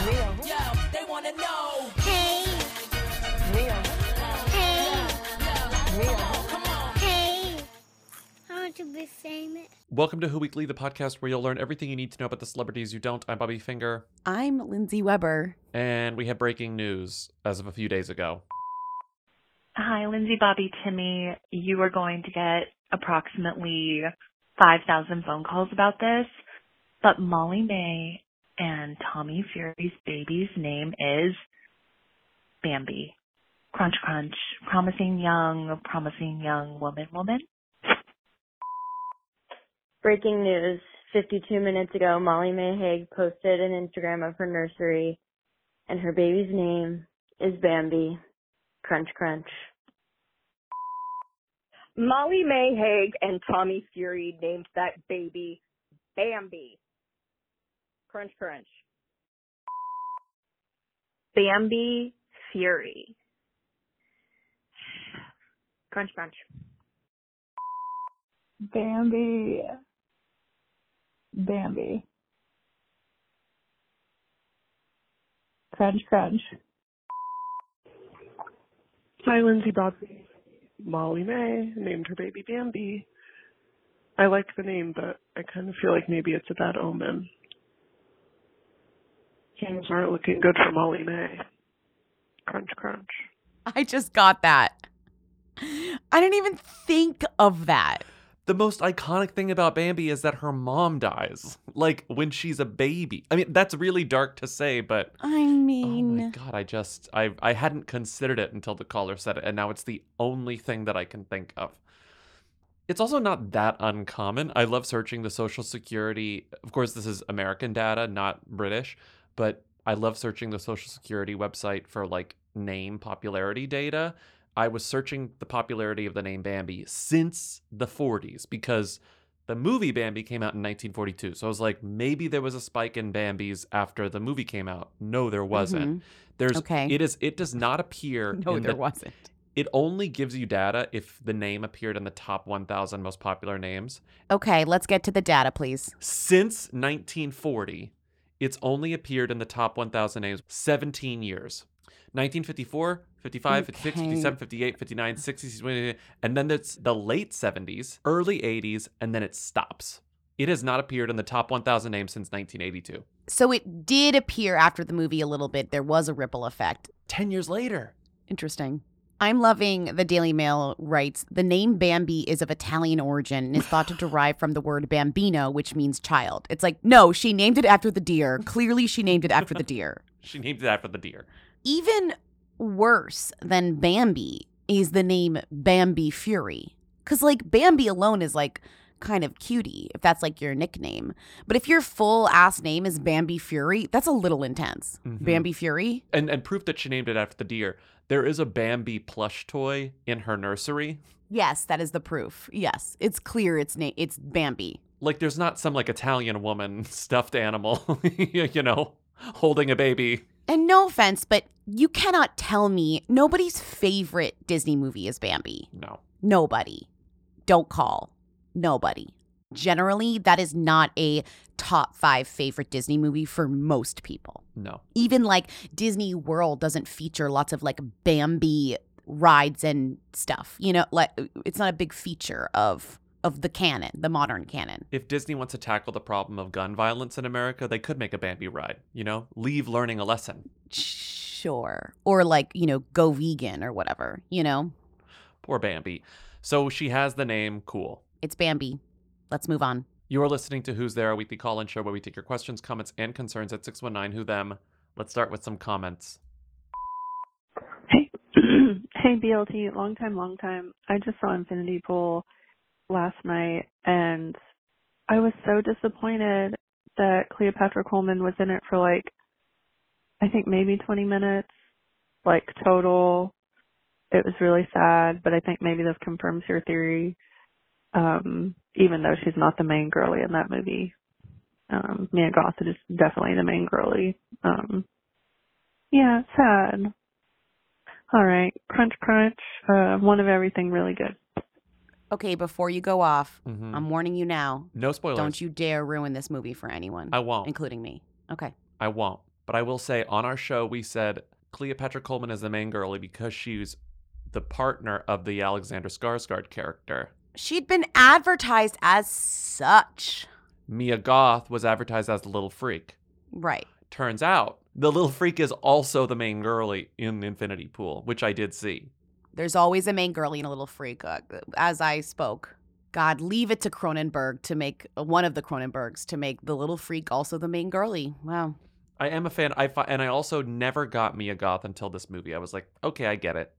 They wanna know. Hey, Mia. hey, Mia. hey. I want to be famous. Welcome to Who Weekly, the podcast where you'll learn everything you need to know about the celebrities you don't. I'm Bobby Finger, I'm Lindsey Weber. and we have breaking news as of a few days ago. Hi, Lindsay, Bobby, Timmy. You are going to get approximately 5,000 phone calls about this, but Molly-Mae and Tommy Fury's baby's name is Bambi. Crunch, crunch. Promising young, promising young woman, woman. Breaking news. 52 minutes ago, Molly-Mae Hague posted an Instagram of her nursery, and her baby's name is Bambi. Crunch, crunch. Molly-Mae Hague and Tommy Fury named that baby Bambi. Crunch crunch. Bambi Fury. Crunch, crunch. Bambi. Bambi. Crunch, crunch. Hi, Lindsay Bobby. Molly-Mae named her baby Bambi. I like the name, but I kind of feel like maybe it's a bad omen. Things aren't looking good for Molly-Mae. Crunch, crunch. I just got that. I didn't even think of that. The most iconic thing about Bambi is that her mom dies, like when she's a baby. I mean, that's really dark to say, but I mean, oh mean, my god, I just I I hadn't considered it until the caller said it, and now it's the only thing that I can think of. It's also not that uncommon. I love searching the social security. Of course, this is American data, not British, but I love searching the social security website for like name popularity data. I was searching the popularity of the name Bambi since the 40s because the movie Bambi came out in 1942. So I was like, maybe there was a spike in Bambis after the movie came out. No, there wasn't. Mm-hmm. There's Okay. it is it does not appear no, there the, wasn't. it only gives you data if the name appeared in the top 1000 most popular names. Okay, let's get to the data, please. Since 1940, it's only appeared in the top 1000 names 17 years. 1954, 55, 56, Okay. 57, 58, 59, 60, 60, and then it's the late 70s, early 80s, and then it stops. It has not appeared in the top 1000 names since 1982. So it did appear after the movie a little bit. There was a ripple effect. 10 years later. Interesting. I'm loving the Daily Mail writes the name Bambi is of Italian origin and is thought to derive from the word bambino, which means child. It's like, no, she named it after the deer. Clearly, she named it after the deer. She named it after the deer. Even worse than Bambi is the name Bambi Fury. Because, like, Bambi alone is like kind of cutie, if that's like your nickname. But if your full ass name is Bambi Fury, that's a little intense. Mhm. Bambi Fury? And and proof that she named it after the deer. There is a Bambi plush toy in her nursery. Yes, that is the proof. Yes, it's clear it's na- it's Bambi. Like there's not some like Italian woman stuffed animal, you know, holding a baby. And no offense, but you cannot tell me nobody's favorite Disney movie is Bambi. No. Nobody. Don't call. Nobody. Generally, that is not a top five favorite Disney movie for most people. No. Even like Disney World doesn't feature lots of like Bambi rides and stuff. You know, like it's not a big feature of of the canon, the modern canon. If Disney wants to tackle the problem of gun violence in America, they could make a Bambi ride, you know? Leave learning a lesson. Sure. Or like, you know, go vegan or whatever, you know? Poor Bambi. So she has the name, cool. It's Bambi. Let's move on. You are listening to Who's There, a weekly call in show where we take your questions, comments, and concerns at 619 Who Them. Let's start with some comments. hey hey BLT, long time, long time. I just saw Infinity Pool last night and I was so disappointed that Cleopatra Coleman was in it for like I think maybe 20 minutes, like total. It was really sad, but I think maybe this confirms your theory. Um, even though she's not the main girlie in that movie. Um, Mia Goth is definitely the main girlie. Um, yeah, sad. All right, crunch, crunch. Uh, one of everything, really good. Okay, before you go off, Mhm. I'm warning you now. No spoilers. Don't you dare ruin this movie for anyone. I won't. Including me. Okay. I won't. But I will say on our show, we said Cleopatra Coleman is the main girlie because she's the partner of the Alexander Skarsgård character. She'd been advertised as such. Mia Goth was advertised as the little freak. Right. Turns out the little freak is also the main girly in Infinity Pool, which I did see. There's always a main girly and a little freak. Uh, as I spoke, God, leave it to Cronenberg to make uh, one of the Cronenbergs to make the little freak also the main girly. Wow. I am a fan. I fi- and I also never got Mia Goth until this movie. I was like, okay, I get it.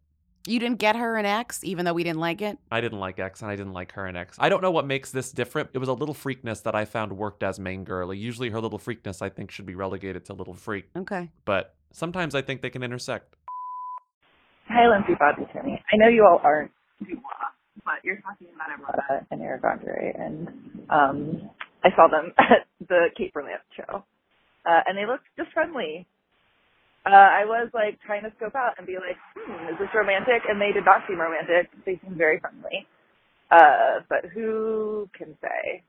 You didn't get her an X, even though we didn't like it. I didn't like X and I didn't like her in X. I don't know what makes this different. It was a little freakness that I found worked as main girlie. Usually her little freakness I think should be relegated to little freak. Okay. But sometimes I think they can intersect. Hi, Lindsay, Bobby, Timmy. I know you all aren't Deuxmoi, but you're talking about Emrata and Eric Andre, and um, I saw them at the Kate Berlant show, uh, and they looked just friendly. Uh, I was like trying to scope out and be like, hmm, is this romantic? And they did not seem romantic. They seemed very friendly. Uh, but who can say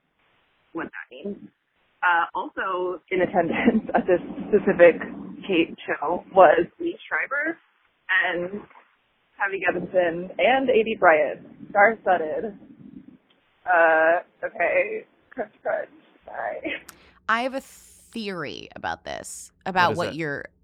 what that means? Uh, also in attendance at this specific Kate show was Liev Schreiber and Tavi Gevinson and Aidy Bryant, star-studded. Uh, okay, crunch, crunch. Bye. I have a theory about this, about what, what it?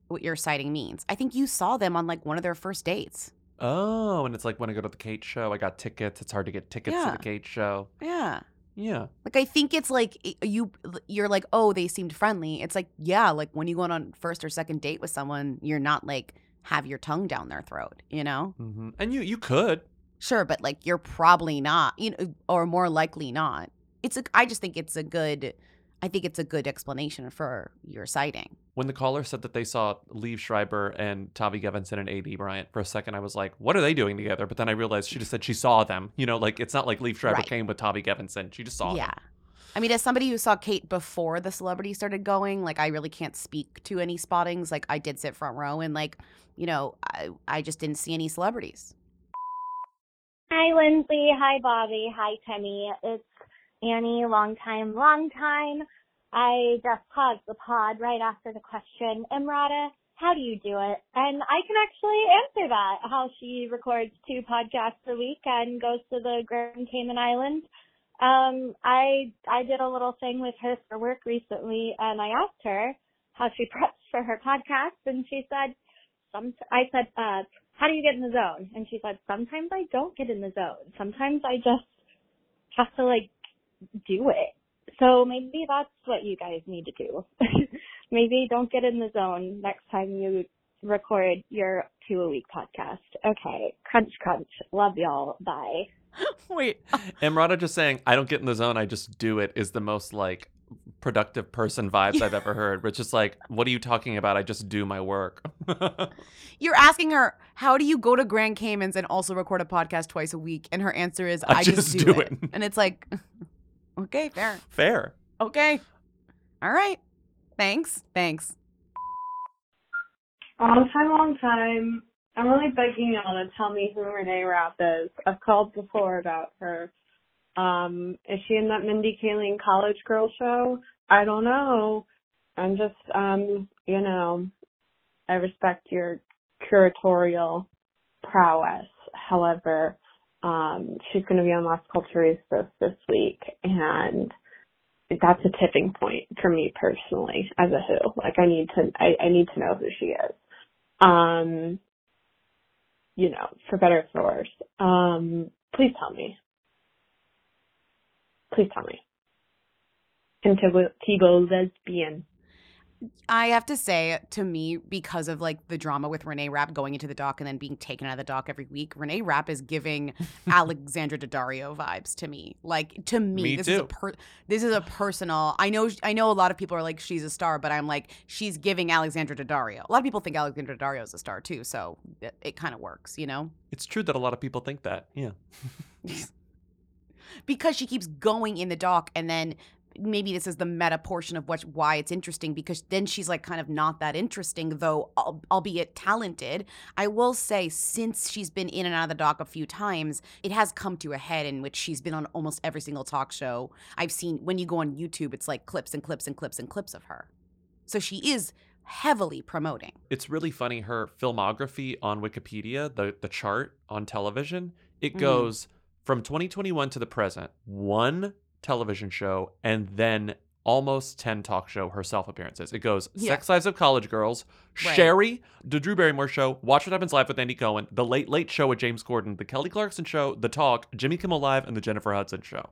What your citing means. I think you saw them on like one of their first dates. Oh, and it's like when I go to the Kate show, I got tickets. It's hard to get tickets to the Kate show. Yeah. Yeah. Like I think it's like i- you you're like, "Oh, they seemed friendly." It's like, yeah, like when you go on a first or second date with someone, you're not like have your tongue down their throat, you know? hmm And you you could. Sure, but like you're probably not, you know, or more likely not. It's a I just think it's a good I think it's a good explanation for your sighting. When the caller said that they saw Liev Schreiber and Tavi Gevinson and Aidy Bryant for a second, I was like, what are they doing together? But then I realized she just said she saw them. You know, like it's not like Liev Schreiber Right. came with Tavi Gevinson. She just saw yeah. them. I mean, as somebody who saw Kate before the celebrity started going, like I really can't speak to any spottings. Like I did sit front row and like, you know, I I just didn't see any celebrities. Hi, Lindsay. Hi, Bobby. Hi, Timmy. It's Annie. Long time, long time. I just paused the pod right after the question. Emrata, how do you do it? And I can actually answer that. How she records two podcasts a week and goes to the Grand Cayman Islands. Um, I I did a little thing with her for work recently, and I asked her how she preps for her podcast, and she said, "Some." I said, uh, "How do you get in the zone?" And she said, "Sometimes I don't get in the zone. Sometimes I just have to like do it." So maybe that's what you guys need to do. maybe don't get in the zone next time you record your two a week podcast. Okay, crunch crunch. Love y'all. Bye. Wait. Emrata just saying, I don't get in the zone, I just do it is the most like productive person vibes I've ever heard. Which is like, what are you talking about? I just do my work. You're asking her, how do you go to Grand Caymans and also record a podcast twice a week? And her answer is, I I, just just, do do, it. it. And it's like, okay, fair. Fair. Okay. All right. Thanks. Thanks. Long time, long time. I'm really begging y'all to tell me who Renee Rapp is. I've called before about her. Um, is she in that Mindy Kaling College Girl show? I don't know. I'm just, um, you know, I respect your curatorial prowess. However, um, she's going to be on Las Culturistas this this week, and that's a tipping point for me personally as a who. Like I need to, I, I need to know who she is. Um, you know, for better or for worse. Um, please tell me. Please tell me. And Thibault lesbian. I have to say, to me, because of like the drama with Renee Rapp going into the dock and then being taken out of the dock every week, Renee Rapp is giving Alexandra Daddario vibes to me. Like to me, Me this is a per- this is a personal. I know I know a lot of people are like she's a star, but I'm like she's giving Alexandra Daddario. A lot of people think Alexandra Daddario is a star too, so it, it kind of works, you know. It's true that a lot of people think that. Yeah. because she keeps going in the dock and then maybe this is the meta portion of what why it's interesting because then she's like kind of not that interesting though albeit talented. I will say since she's been in and out of the dock a few times it has come to a head in which she's been on almost every single talk show i've seen. When you go on youtube it's like clips and clips and clips and clips of her. So she is heavily promoting. It's really funny her filmography on Wikipedia, the the chart on television, it Mhm. goes from 2021 to the present, one television show and then almost 10 talk show herself appearances. It goes Yeah. Sex Lives of College Girls, Right. Sherri, The Drew Barrymore Show, Watch What Happens Live with Andy Cohen, The Late Late Show with James Corden, The Kelly Clarkson Show, The Talk, Jimmy Kimmel Live, and The Jennifer Hudson Show.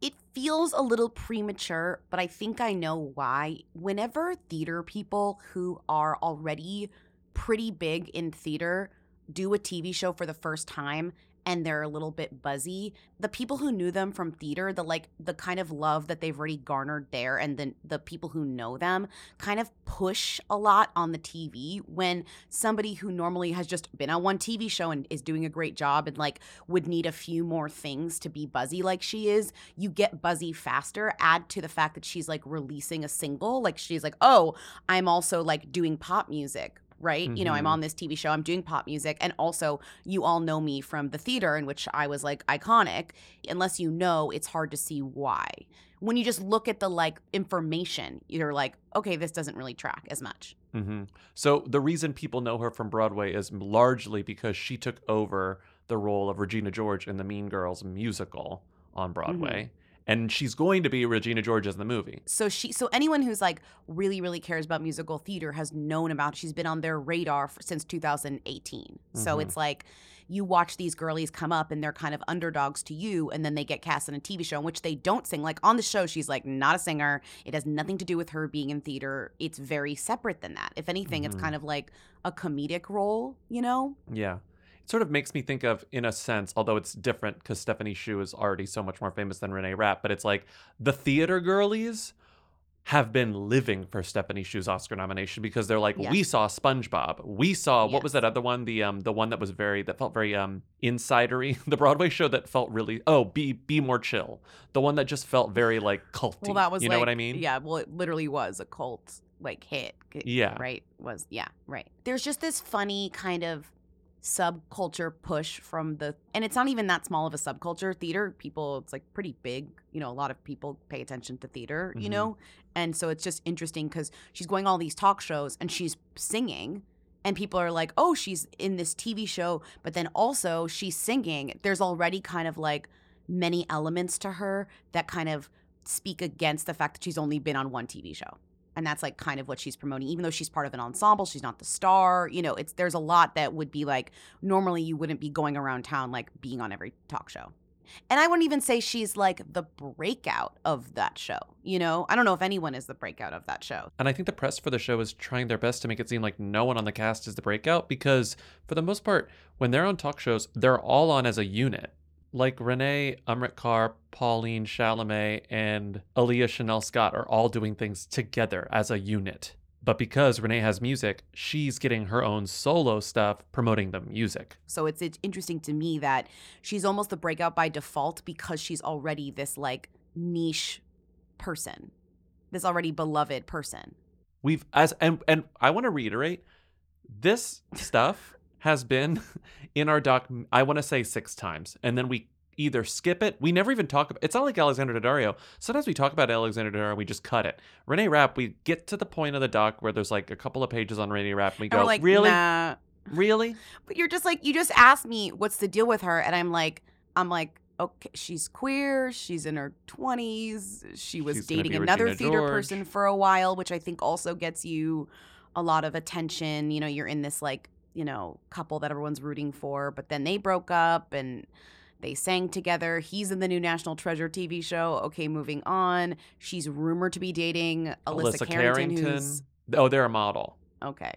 it feels a little premature, but I think I know why. Whenever theater people who are already pretty big in theater do a TV show for the first time and they're a little bit buzzy, the people who knew them from theater, the like the kind of love that they've already garnered there and then the people who know them kind of push a lot on the TV when somebody who normally has just been on one TV show and is doing a great job and like would need a few more things to be buzzy like she is, you get buzzy faster. Add to the fact that she's like releasing a single, like she's like, "Oh, I'm also like doing pop music." Right? You know, I'm Mhm. on this TV show, I'm doing pop music. And also, you all know me from the theater, in which I was like iconic. Unless you know, it's hard to see why. When you just look at the like information, you're like, okay, this doesn't really track as much. hmm So the reason people know her from Broadway is largely because she took over the role of Regina George in the Mean Girls musical on Broadway, and she's going to be Regina George in the movie. so she so anyone who's like really really cares about musical theater has known about she's been on their radar for, since 2018 so Mhm. it's like you watch these girlies come up and they're kind of underdogs to you and then they get cast in a tv show in which they don't sing like on the show she's like not a singer it has nothing to do with her being in theater it's very separate than that if anything it's Mhm. kind of like a comedic role you know Yeah. Sort of makes me think of, in a sense, although it's different because Stephanie Hsu is already so much more famous than Renee Rapp, but it's like the theater girlies have been living for Stephanie Hsu's Oscar nomination because they're like, we Yes. saw SpongeBob, we saw what was that other one, the um the one that was very that felt very um insidery, the Broadway show that felt really oh be be more chill, the one that just felt very like culty. well that was you like, know what I mean? yeah well it literally was a cult like hit Yeah. right was yeah right there's just this funny kind of subculture push from the and it's not even that small of a subculture. Theater people it's like pretty big. You know a lot of people pay attention to theater you Mhm. know? And so it's just interesting because she's going all these talk shows and she's singing and people are like oh she's in this tv show but then also she's singing. There's already kind of like many elements to her that kind of speak against the fact that she's only been on one tv show and that's like kind of what she's promoting. Even though she's part of an ensemble she's not the star you know it's there's a lot that would be like normally you wouldn't be going around town like being on every talk show. And i wouldn't even say she's like the breakout of that show you know? I don't know if anyone is the breakout of that show. And I think the press for the show is trying their best to make it seem like no one on the cast is the breakout because, for the most part, when they're on talk shows, they're all on as a unit. Like Renee, Amrit Kaur, Pauline Chalamet, and Alyah Chanelle Scott are all doing things together as a unit. But because Renee has music, she's getting her own solo stuff promoting the music. So it's, it's interesting to me that she's almost the breakout by default because she's already this like niche person, this already beloved person. We've as and and I want to reiterate, this stuff has been in our doc. I want to say six times, and then we either skip it. We never even talk about. It's not like Alexander Daddario. Sometimes we talk about Alexander Daddario, and we just cut it. Renee Rapp, we get to the point of the doc where there's like a couple of pages on Renee Rapp, and we And go, like, really? nah. Really? But you're just like you just asked me what's the deal with her, and I'm like, I'm like, okay, she's queer, she's in her twenties, she was She's dating another Regina theater George. person for a while, which I think also gets you a lot of attention. You know, you're in this like you know couple that everyone's rooting for, but then they broke up and. They sang together. He's in the new National Treasure TV show. Okay, moving on. She's rumored to be dating Alyssa, Carrington, who's Oh, they're a model. okay.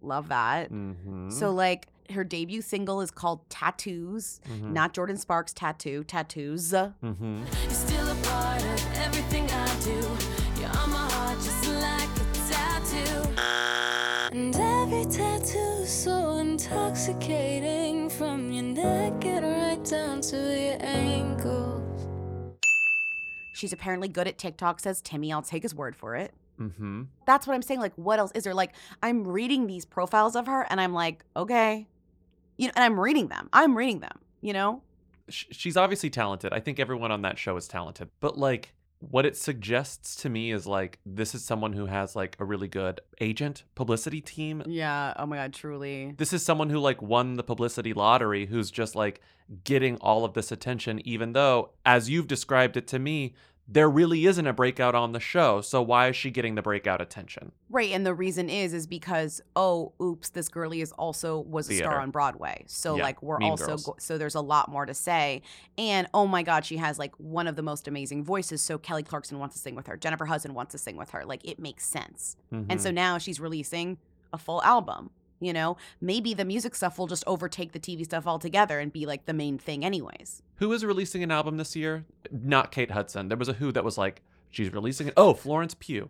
Love that. Mm-hmm. So like her debut single is called Tattoos, Mhm. not Jordin Sparks tattoo, Tattoos. Mm-hmm. You're still a part of everything I do. You're on my heart just like a tattoo. Intoxicating from your neck and right down to your ankles. She's apparently good at TikTok, says Timmy. I'll take his word for it. Mm-hmm. That's what I'm saying. Like, what else is there? Like, I'm reading these profiles of her and I'm like, okay. You know, and I'm reading them. I'm reading them, you know? She's obviously talented. I think everyone on that show is talented. But like what it suggests to me is like this is someone who has like a really good agent publicity team. Yeah. Oh my God, truly. This is someone who like won the publicity lottery who's just like getting all of this attention even though as you've described it to me there really isn't a breakout on the show. So why is she getting the breakout attention? Right, and the reason is is because oh, oops, this girlie is also was a star on Broadway. So Yeah, like we're also go- so there's a lot more to say. And oh my god, she has like one of the most amazing voices. So Kelly Clarkson wants to sing with her. Jennifer Hudson wants to sing with her. Like it makes sense. And so Mhm. now she's releasing a full album. You know, maybe the music stuff will just overtake the TV stuff altogether and be like the main thing, anyways. Who is releasing an album this year? Not Kate Hudson. There was a Who that was like, she's releasing it. Oh, Florence Pugh.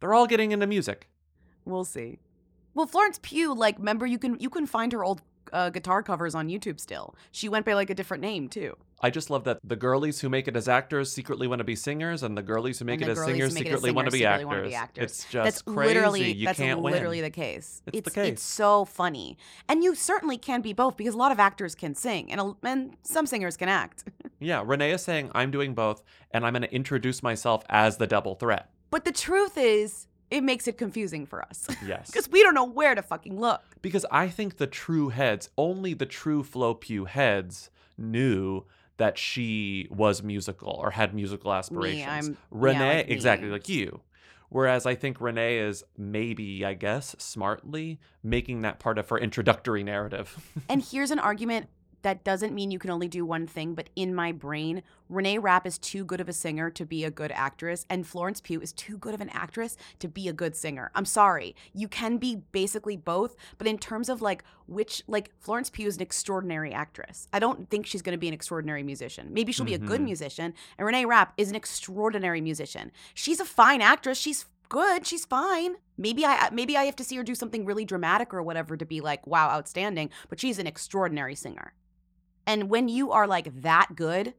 They're all getting into music. We'll see. Well, Florence Pugh, like, remember you can you can find her old uh, guitar covers on YouTube still. She went by like a different name too. I just love that the girlies who make it as actors secretly want to be singers, and the girlies who make it as singers make secretly want to be, secretly actors. wanna be actors. It's just that's crazy. literally you that's can't literally win. the case. It's the it's case. it's so funny, and you certainly can be both because a lot of actors can sing, and a, and some singers can act. Yeah, Renee is saying I'm doing both, and I'm going to introduce myself as the double threat. but the truth is, it makes it confusing for us Yes. because we don't know where to fucking look. Because I think the true heads, only the true Flo Pugh heads knew that she was musical or had musical aspirations. Yeah, Renee, like me. exactly like you. Whereas I think Renee is maybe, I guess, smartly making that part of her introductory narrative. And here's an argument that doesn't mean you can only do one thing, but in my brain, Renee Rapp is too good of a singer to be a good actress, and Florence Pugh is too good of an actress to be a good singer. I'm sorry. You can be basically both, but in terms of like which, like Florence Pugh is an extraordinary actress. I don't think she's going to be an extraordinary musician. Maybe she'll be a good Mhm. musician, and Renee Rapp is an extraordinary musician. She's a fine actress. She's good. She's fine. Maybe I maybe I have to see her do something really dramatic or whatever to be like, wow, outstanding. But she's an extraordinary singer. And when you are like that good,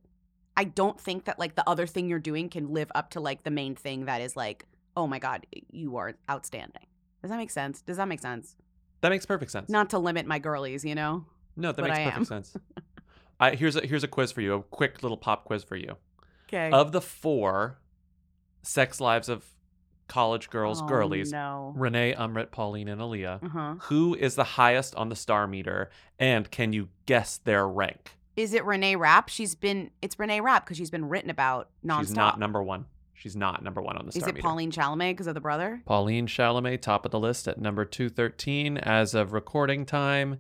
I don't think that like the other thing you're doing can live up to like the main thing that is like, oh my God, you are outstanding. Does that make sense? Does that make sense? that makes perfect sense. Not to limit my girlies, you know? no, that but makes I perfect am. sense. I, here's a here's a quiz for you, a quick little pop quiz for you. Okay. Of the four sex lives of college girls, Oh, girlies, no. Renee, Amrit, Pauline, and Alyah, Uh-huh. who is the highest on the star meter? And can you guess their rank? Is it Renee Rapp? She's been it's Renee Rapp because she's been written about nonstop. She's not number one. She's not number one on the is it meter. Pauline Chalamet because of the brother? Pauline Chalamet, top of the list at number 213 as of recording time.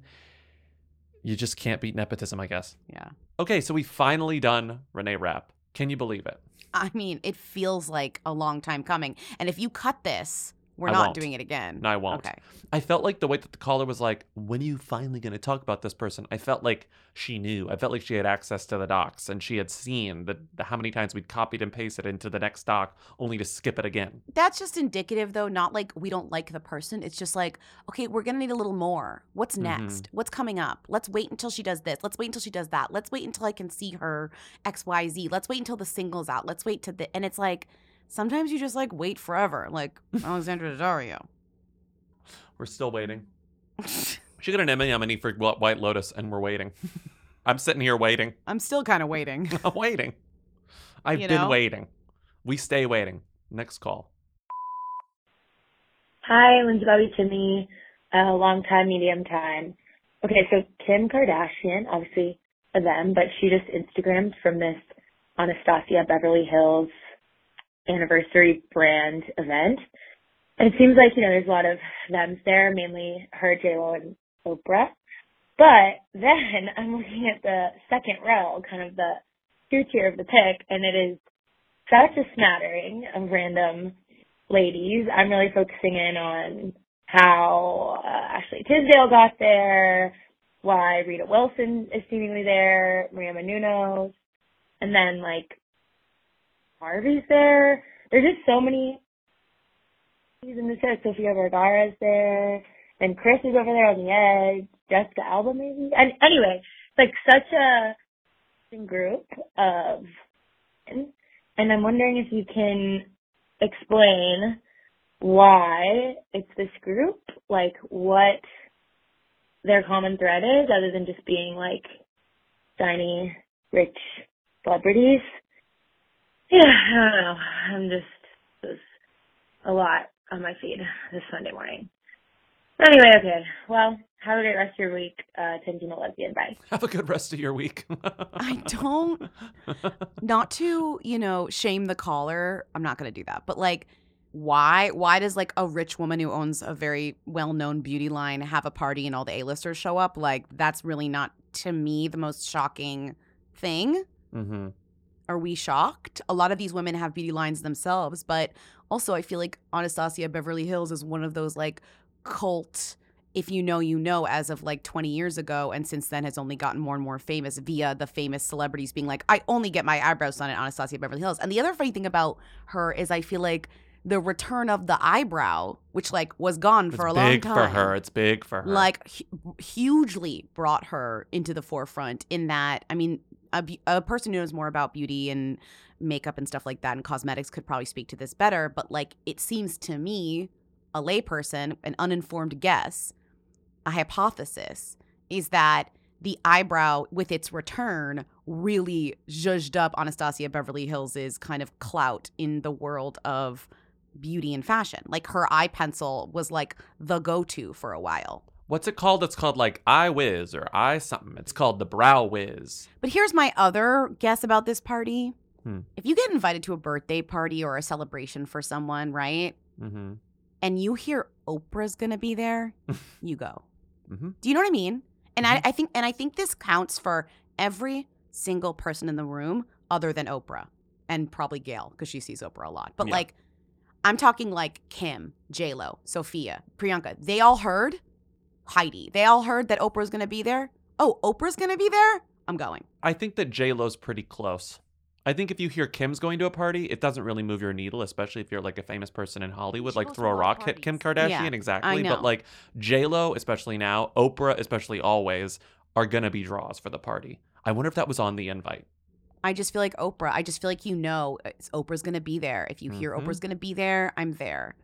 You just can't beat nepotism, I guess. Yeah. Okay, so we finally done Renee Rapp. Can you believe it? I mean, it feels like a long time coming. And if you cut this, we're I not won't. doing it again. No, I won't. Okay. I felt like the way that the caller was like, when are you finally going to talk about this person? I felt like she knew. I felt like she had access to the docs and she had seen the, the how many times we'd copied and pasted into the next doc only to skip it again. That's just indicative, though, not like we don't like the person. It's just like, okay, we're going to need a little more. What's Mhm. next? What's coming up? Let's wait until she does this. Let's wait until she does that. Let's wait until I can see her XYZ. Let's wait until the single's out. Let's wait to the. And it's like, sometimes you just like wait forever, like Alexandra Daddario. We're still waiting. she got an Emmy nominee for White Lotus and we're waiting. I'm sitting here waiting. I'm still kind of waiting. I'm waiting. I've You been know? waiting. We stay waiting. Next call. Hi, Lindsay Bobby Timmy. uh, long time, medium time. Okay, so Kim Kardashian, obviously a them, but she just Instagrammed from this Anastasia Beverly Hills anniversary brand event. And it seems like, you know, there's a lot of thems there, mainly her, J-Lo, and Oprah. But then I'm looking at the second row, kind of the two tier of the pic, and it is such a smattering of random ladies. I'm really focusing in on how uh, Ashley Tisdale got there, why Rita Wilson is seemingly there, Maria Menounos, and then like Harvey's there. There's just so many ladies in the set. Sofia Vergara's there, and Kris is over there on the edge. Jessica Alba maybe. And anyway, it's like such a group of, and I'm wondering if you can explain why it's this group, like what their common thread is, other than just being like shiny, rich celebrities. Yeah, I don't know. I'm just there's a lot on my feed this Sunday morning. Anyway, okay. Well, have a great rest of your week, uh, Tintina Lesbian. Bye. Have a good rest of your week. I don't not to, you know, shame the caller. I'm not going to do that. But like why why does like a rich woman who owns a very well-known beauty line have a party and all the A-listers show up? Like that's really not to me the most shocking thing. Mm-hmm. Are we shocked? A lot of these women have beauty lines themselves, but also I feel like Anastasia Beverly Hills is one of those like cult if you know you know as of like 20 years ago and since then has only gotten more and more famous via the famous celebrities being like I only get my eyebrows done at Anastasia Beverly Hills. And the other funny thing about her is I feel like the return of the eyebrow, which like was gone for it's a long time. big for her. It's big for her. like hu- hugely brought her into the forefront. In that, I mean, a, a person who knows more about beauty and makeup and stuff like that and cosmetics could probably speak to this better. But like, it seems to me, a layperson, an uninformed guess, a hypothesis is that the eyebrow with its return really zhuzhed up Anastasia Beverly Hills's kind of clout in the world of beauty and fashion. Like her eye pencil was like the go-to for a while. What's it called? It's called like eye whiz or eye something. It's called the Brow Wiz. But here's my other guess about this party. Hmm. If you get invited to a birthday party or a celebration for someone, right? Mm-hmm. And you hear Oprah's gonna be there, you go. Mm-hmm. Do you know what I mean? And I, I think and I think this counts for every single person in the room other than Oprah and probably Gayle because she sees Oprah a lot. But Yeah. like I'm talking like Kim, J Lo, Sofia, Priyanka. They all heard Heidi. They all heard that Oprah's gonna be there. Oh, Oprah's gonna be there. I'm going. I think that J Lo's pretty close. I think if you hear Kim's going to a party, it doesn't really move your needle, especially if you're like a famous person in Hollywood. She like throw a a lot of rock hit Kim. Kardashian, Yeah, exactly. But like J Lo, especially now, Oprah, especially always, are gonna be draws for the party. I wonder if that was on the invite. I just feel like Oprah. I just feel like you know Oprah's gonna be there. If you hear Mhm. Oprah's gonna be there, I'm there.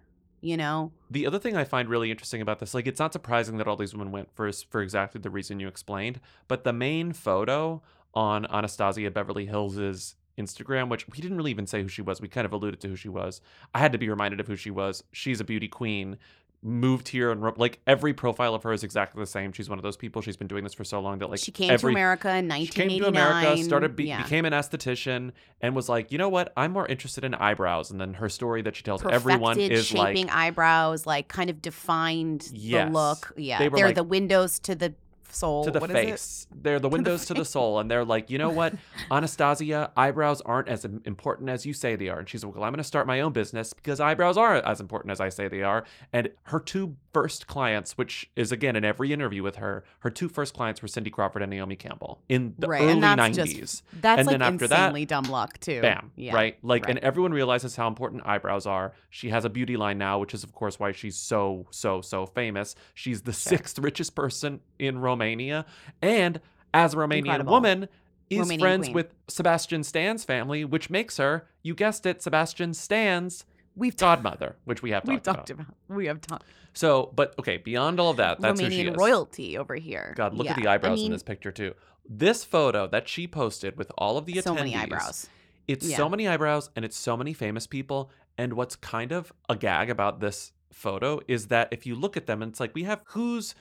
You know. The other thing I find really interesting about this, like, it's not surprising that all these women went for for exactly the reason you explained, but the main photo on Anastasia Beverly Hills's Instagram, which we didn't really even say who she was, we kind of alluded to who she was. I had to be reminded of who she was. She's a beauty queen. Moved here and like every profile of her is exactly the same. She's one of those people. She's been doing this for so long that like she came every, to America in she came to America, started be- yeah. became an esthetician, and was like, you know what? I'm more interested in eyebrows. And then her story that she tells everyone Perfected is like shaping eyebrows, like kind of defined Yes. the look. Yeah, They were they're like- the windows to the soul. to the What face. They're the windows to the soul, and they're like, you know what, Anastasia, eyebrows aren't as important as you say they are. And she's like, well, I'm going to start my own business because eyebrows are as important as I say they are. And her two first clients, which is again in every interview with her, her two first clients were Cindy Crawford and Naomi Campbell in the right, early and that's 90s. just that's and like then after insanely that, dumb luck too. Bam. Yeah, Right. Like, and everyone realizes how important eyebrows are. She has a beauty line now, which is, of course, why she's so, so, so famous. She's the sixth richest person in Romania. And as a Romanian Incredible. woman, is Romanian friends queen. with Sebastian Stan's family, which makes her, you guessed it, Sebastian Stan's We've godmother, which we have We've talked, talked about. about. We have talked. So, but okay, beyond all of that, that's who she Romanian is. royalty over here. God, look at Yeah, the I eyebrows in this picture too. This photo that she posted with all of the attendees. So many eyebrows. It's Yeah. so many eyebrows and it's so many famous people. And what's kind of a gag about this photo is that if you look at them, and it's like we have who's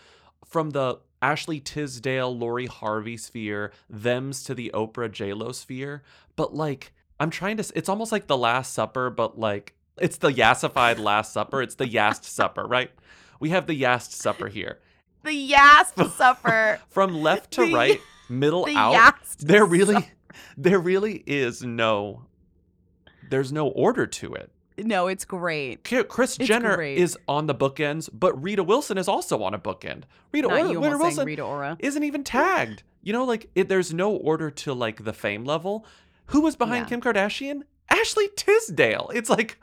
from the Ashley Tisdale, Lori Harvey sphere, them's to the Oprah J Lo sphere, but like I'm trying to. It's almost like the Last Supper, but like it's the yassified Last Supper. It's the Yast Supper, right? We have the Yast Supper here. The Yast Supper. From left to The- right, middle the out, Yast there really, there really is no, there's no order to it. No, it's great. Kris It's Jenner great. is on the bookends, but Rita Wilson is also on a bookend. Rita, Not Ora- Rita Wilson Rita Ora. isn't even tagged. You know, like it, there's no order to like the fame level. Who was behind Yeah. Kim Kardashian? Ashley Tisdale. It's like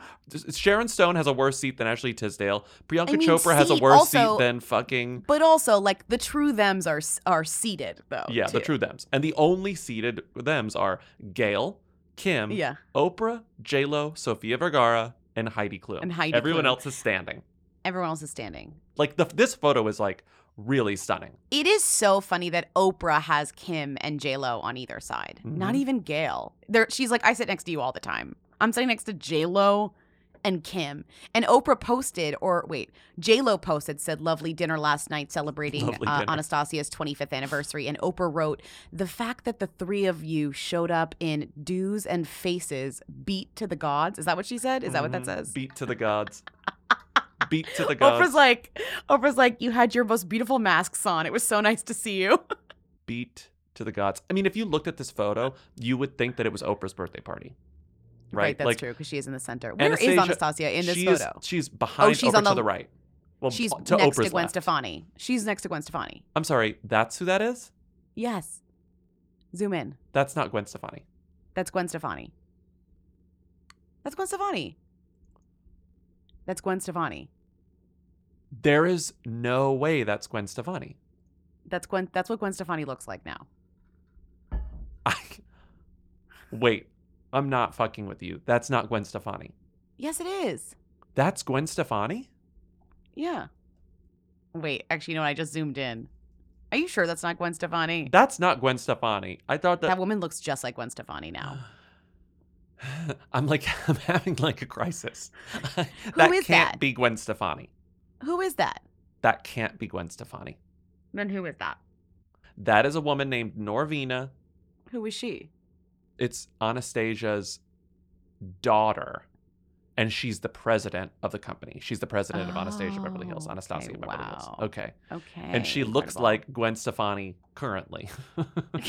Sharon Stone has a worse seat than Ashley Tisdale. Priyanka I mean, Chopra has a worse also- seat than fucking But also, like the true thems are are seated though. yeah, the true thems. And the only seated thems are Gayle, Kim, Yeah. Oprah, J Lo, Sofia Vergara, and Heidi Klum. And Heidi Klum. Everyone Klum. else is standing. Everyone else is standing. Like the this photo is like really stunning. It is so funny that Oprah has Kim and J Lo on either side. Not Mhm. even Gayle. There, she's like, I sit next to you all the time. I'm sitting next to J Lo and Kim. And Oprah posted, or wait, J Lo posted, said, "Lovely dinner last night celebrating uh. Anastasia's 25th anniversary." And Oprah wrote, "The fact that the three of you showed up in do's and faces beat to the gods." Is that what she said? Is that what that Mhm. says? Beat to the gods. Beat to the gods. Oprah's like, Oprah's like, you had your most beautiful masks on. It was so nice to see you. beat to the gods. I mean, if you looked at this photo, you would think that it was Oprah's birthday party. Right? that's like, true because she is in the center. Where is Anastasia in this she is- photo? she's oh, behind oh, she's over on the to the right. Well, she's to next Oprah's to Gwen left. Stefani. She's next to Gwen Stefani. I'm sorry, that's who that is? Yes. Zoom in. That's not Gwen Stefani. That's Gwen Stefani. That's Gwen Stefani. That's Gwen Stefani. There is no way that's Gwen Stefani. That's Gwen. That's what Gwen Stefani looks like now. I Wait, I'm not fucking with you. That's not Gwen Stefani. Yes, it is. That's Gwen Stefani? Yeah. Wait, actually, you know what? I just zoomed in. Are you sure that's not Gwen Stefani? That's not Gwen Stefani. I thought that, That woman looks just like Gwen Stefani now. I'm like I'm having like a crisis. Who that is can't that? be Gwen Stefani. Who is that? That can't be Gwen Stefani. Then who is that? That is a woman named Norvina. Who is she? It's Anastasia's daughter. And she's the president of the company. She's the president of Anastasia Beverly Hills. Oh, Anastasia okay, Beverly Hills. Okay. Okay. And she looks like Gwen Stefani currently.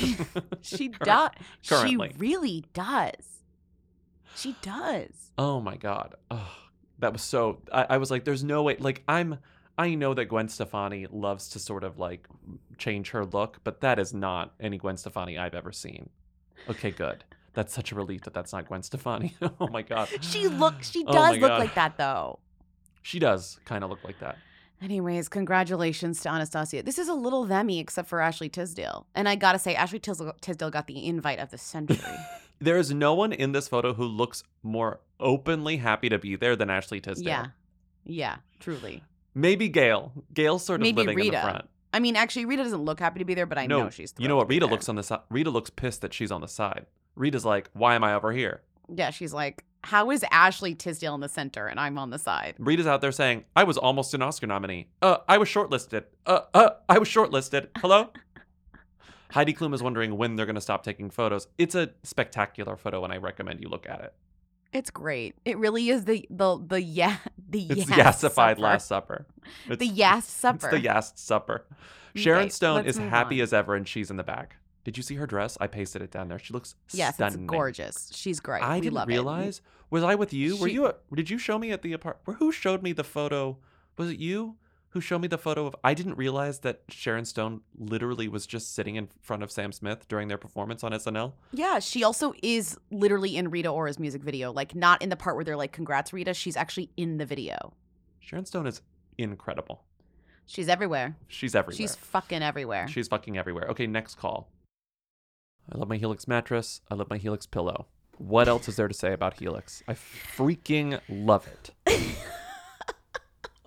She Cur- does. She Currently. really does. She does. Oh my god. Oh, that was so I, I was like, there's no way like I'm I know that Gwen Stefani loves to sort of like change her look, but that is not any Gwen Stefani I've ever seen. Okay, good. That's such a relief that that's not Gwen Stefani. oh my god. She looks She Oh does my look God. like that though. She does kind of look like that. Anyways, congratulations to Anastasia. This is a little themmy except for Ashley Tisdale. And I gotta say, Ashley Tisdale, Tisdale got the invite of the century. There is no one in this photo who looks more openly happy to be there than Ashley Tisdale. yeah. Yeah, truly. Maybe Gayle. Gayle's sort of Maybe living in the Rita. front. I mean, actually, Rita doesn't look happy to be there, but I no, know she's. You know what? thrilled to be Rita looks on the side. Rita looks pissed that she's on the side. Rita's like, "Why am I over here?" Yeah, she's like, how is Ashley Tisdale in the center and I'm on the side? Rita's out there saying, "I was almost an Oscar nominee. Uh, I was shortlisted. Uh, uh, I was shortlisted. Hello." Heidi Klum is wondering when they're going to stop taking photos. It's a spectacular photo, and I recommend you look at it. It's great. It really is the the the yeah the It's Yas Yassified supper. Last Supper. The It's- Yas supper. It's the Yast Supper. Sharon Okay, Stone is happy on. as ever, and she's in the back. Did you see her dress? I pasted it down there. She looks Yes, stunning. it's gorgeous. She's great. I we didn't love it. realize. Was I with you? Were She- you? At, did you show me at the apartment? Who showed me the photo? Was it you who showed me the photo of? I didn't realize that Sharon Stone literally was just sitting in front of Sam Smith during their performance on SNL. Yeah, she also is literally in Rita Ora's music video. Like not in the part where they're like, "Congrats, Rita." She's actually in the video. Sharon Stone is incredible. She's everywhere. She's everywhere. She's fucking everywhere. She's fucking everywhere. Okay, next call. I love my Helix mattress. I love my Helix pillow. What else is there to say about Helix? I freaking love it.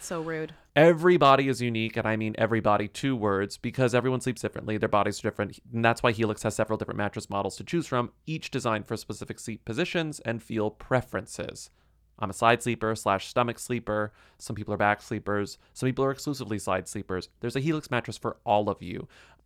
So rude. Everybody is unique, and I mean everybody, two words, because everyone sleeps differently. Their bodies are different. And that's why Helix has several different mattress models to choose from, each designed for specific sleep positions and feel preferences. I'm a side sleeper slash stomach sleeper. Some people are back sleepers. Some people are exclusively side sleepers. There's a Helix mattress for all of you.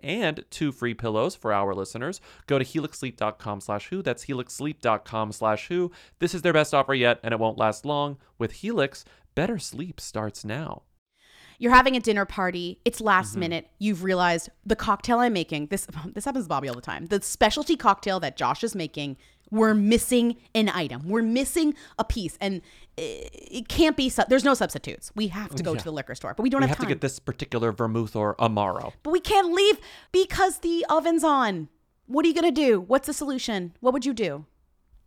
and two free pillows for our listeners. Go to helixsleep.com slash who. That's helixsleep.com slash who. This is their best offer yet, and it won't last long. With Helix, better sleep starts now. You're having a dinner party. It's last Mhm. minute. You've realized the cocktail I'm making. This this happens to Bobby all the time. The specialty cocktail that Josh is making. We're missing an item. We're missing a piece, and it, can't be. There's no substitutes. We have to go Yeah. to the liquor store, but we don't we have, have time. to get this particular vermouth or amaro. but we can't leave because the oven's on. What are you gonna do? What's the solution? What would you do?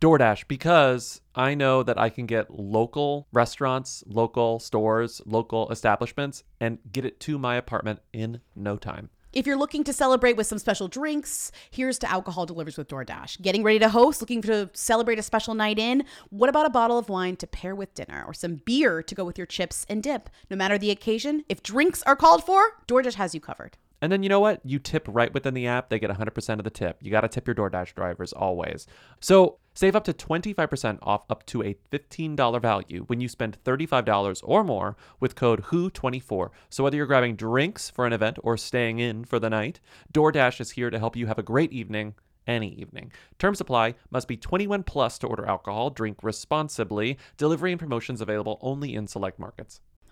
DoorDash because I know that I can get local restaurants, local stores, local establishments and get it to my apartment in no time. If you're looking to celebrate with some special drinks, here's to alcohol delivers with DoorDash. Getting ready to host, looking to celebrate a special night in? What about a bottle of wine to pair with dinner or some beer to go with your chips and dip? No matter the occasion, if drinks are called for, DoorDash has you covered. And then you know what? You tip right within the app, they get 100% of the tip. You got to tip your DoorDash drivers always. So save up to 25% off up to a $15 value when you spend $35 or more with code WHO24. So whether you're grabbing drinks for an event or staying in for the night, DoorDash is here to help you have a great evening any evening. Terms apply. Must be 21 plus to order alcohol. Drink responsibly. Delivery and promotions available only in select markets.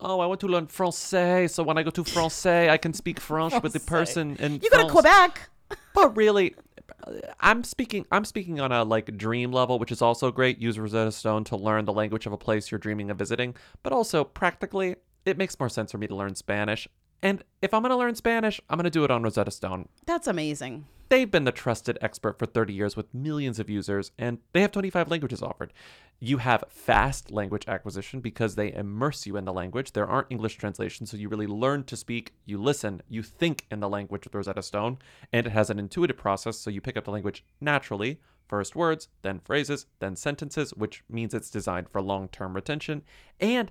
Oh, I want to learn Francais, so when I go to Francais, I can speak French with the person in You go to France. Quebec. But really, I'm speaking. I'm speaking on a like dream level, which is also great. Use Rosetta Stone to learn the language of a place you're dreaming of visiting. But also practically, it makes more sense for me to learn Spanish. And if I'm going to learn Spanish, I'm going to do it on Rosetta Stone. That's amazing. They've been the trusted expert for 30 years with millions of users, and they have 25 languages offered. You have fast language acquisition because they immerse you in the language. There aren't English translations, so you really learn to speak, you listen, you think in the language with Rosetta Stone, and it has an intuitive process, so you pick up the language naturally. First words, then phrases, then sentences, which means it's designed for long term retention. And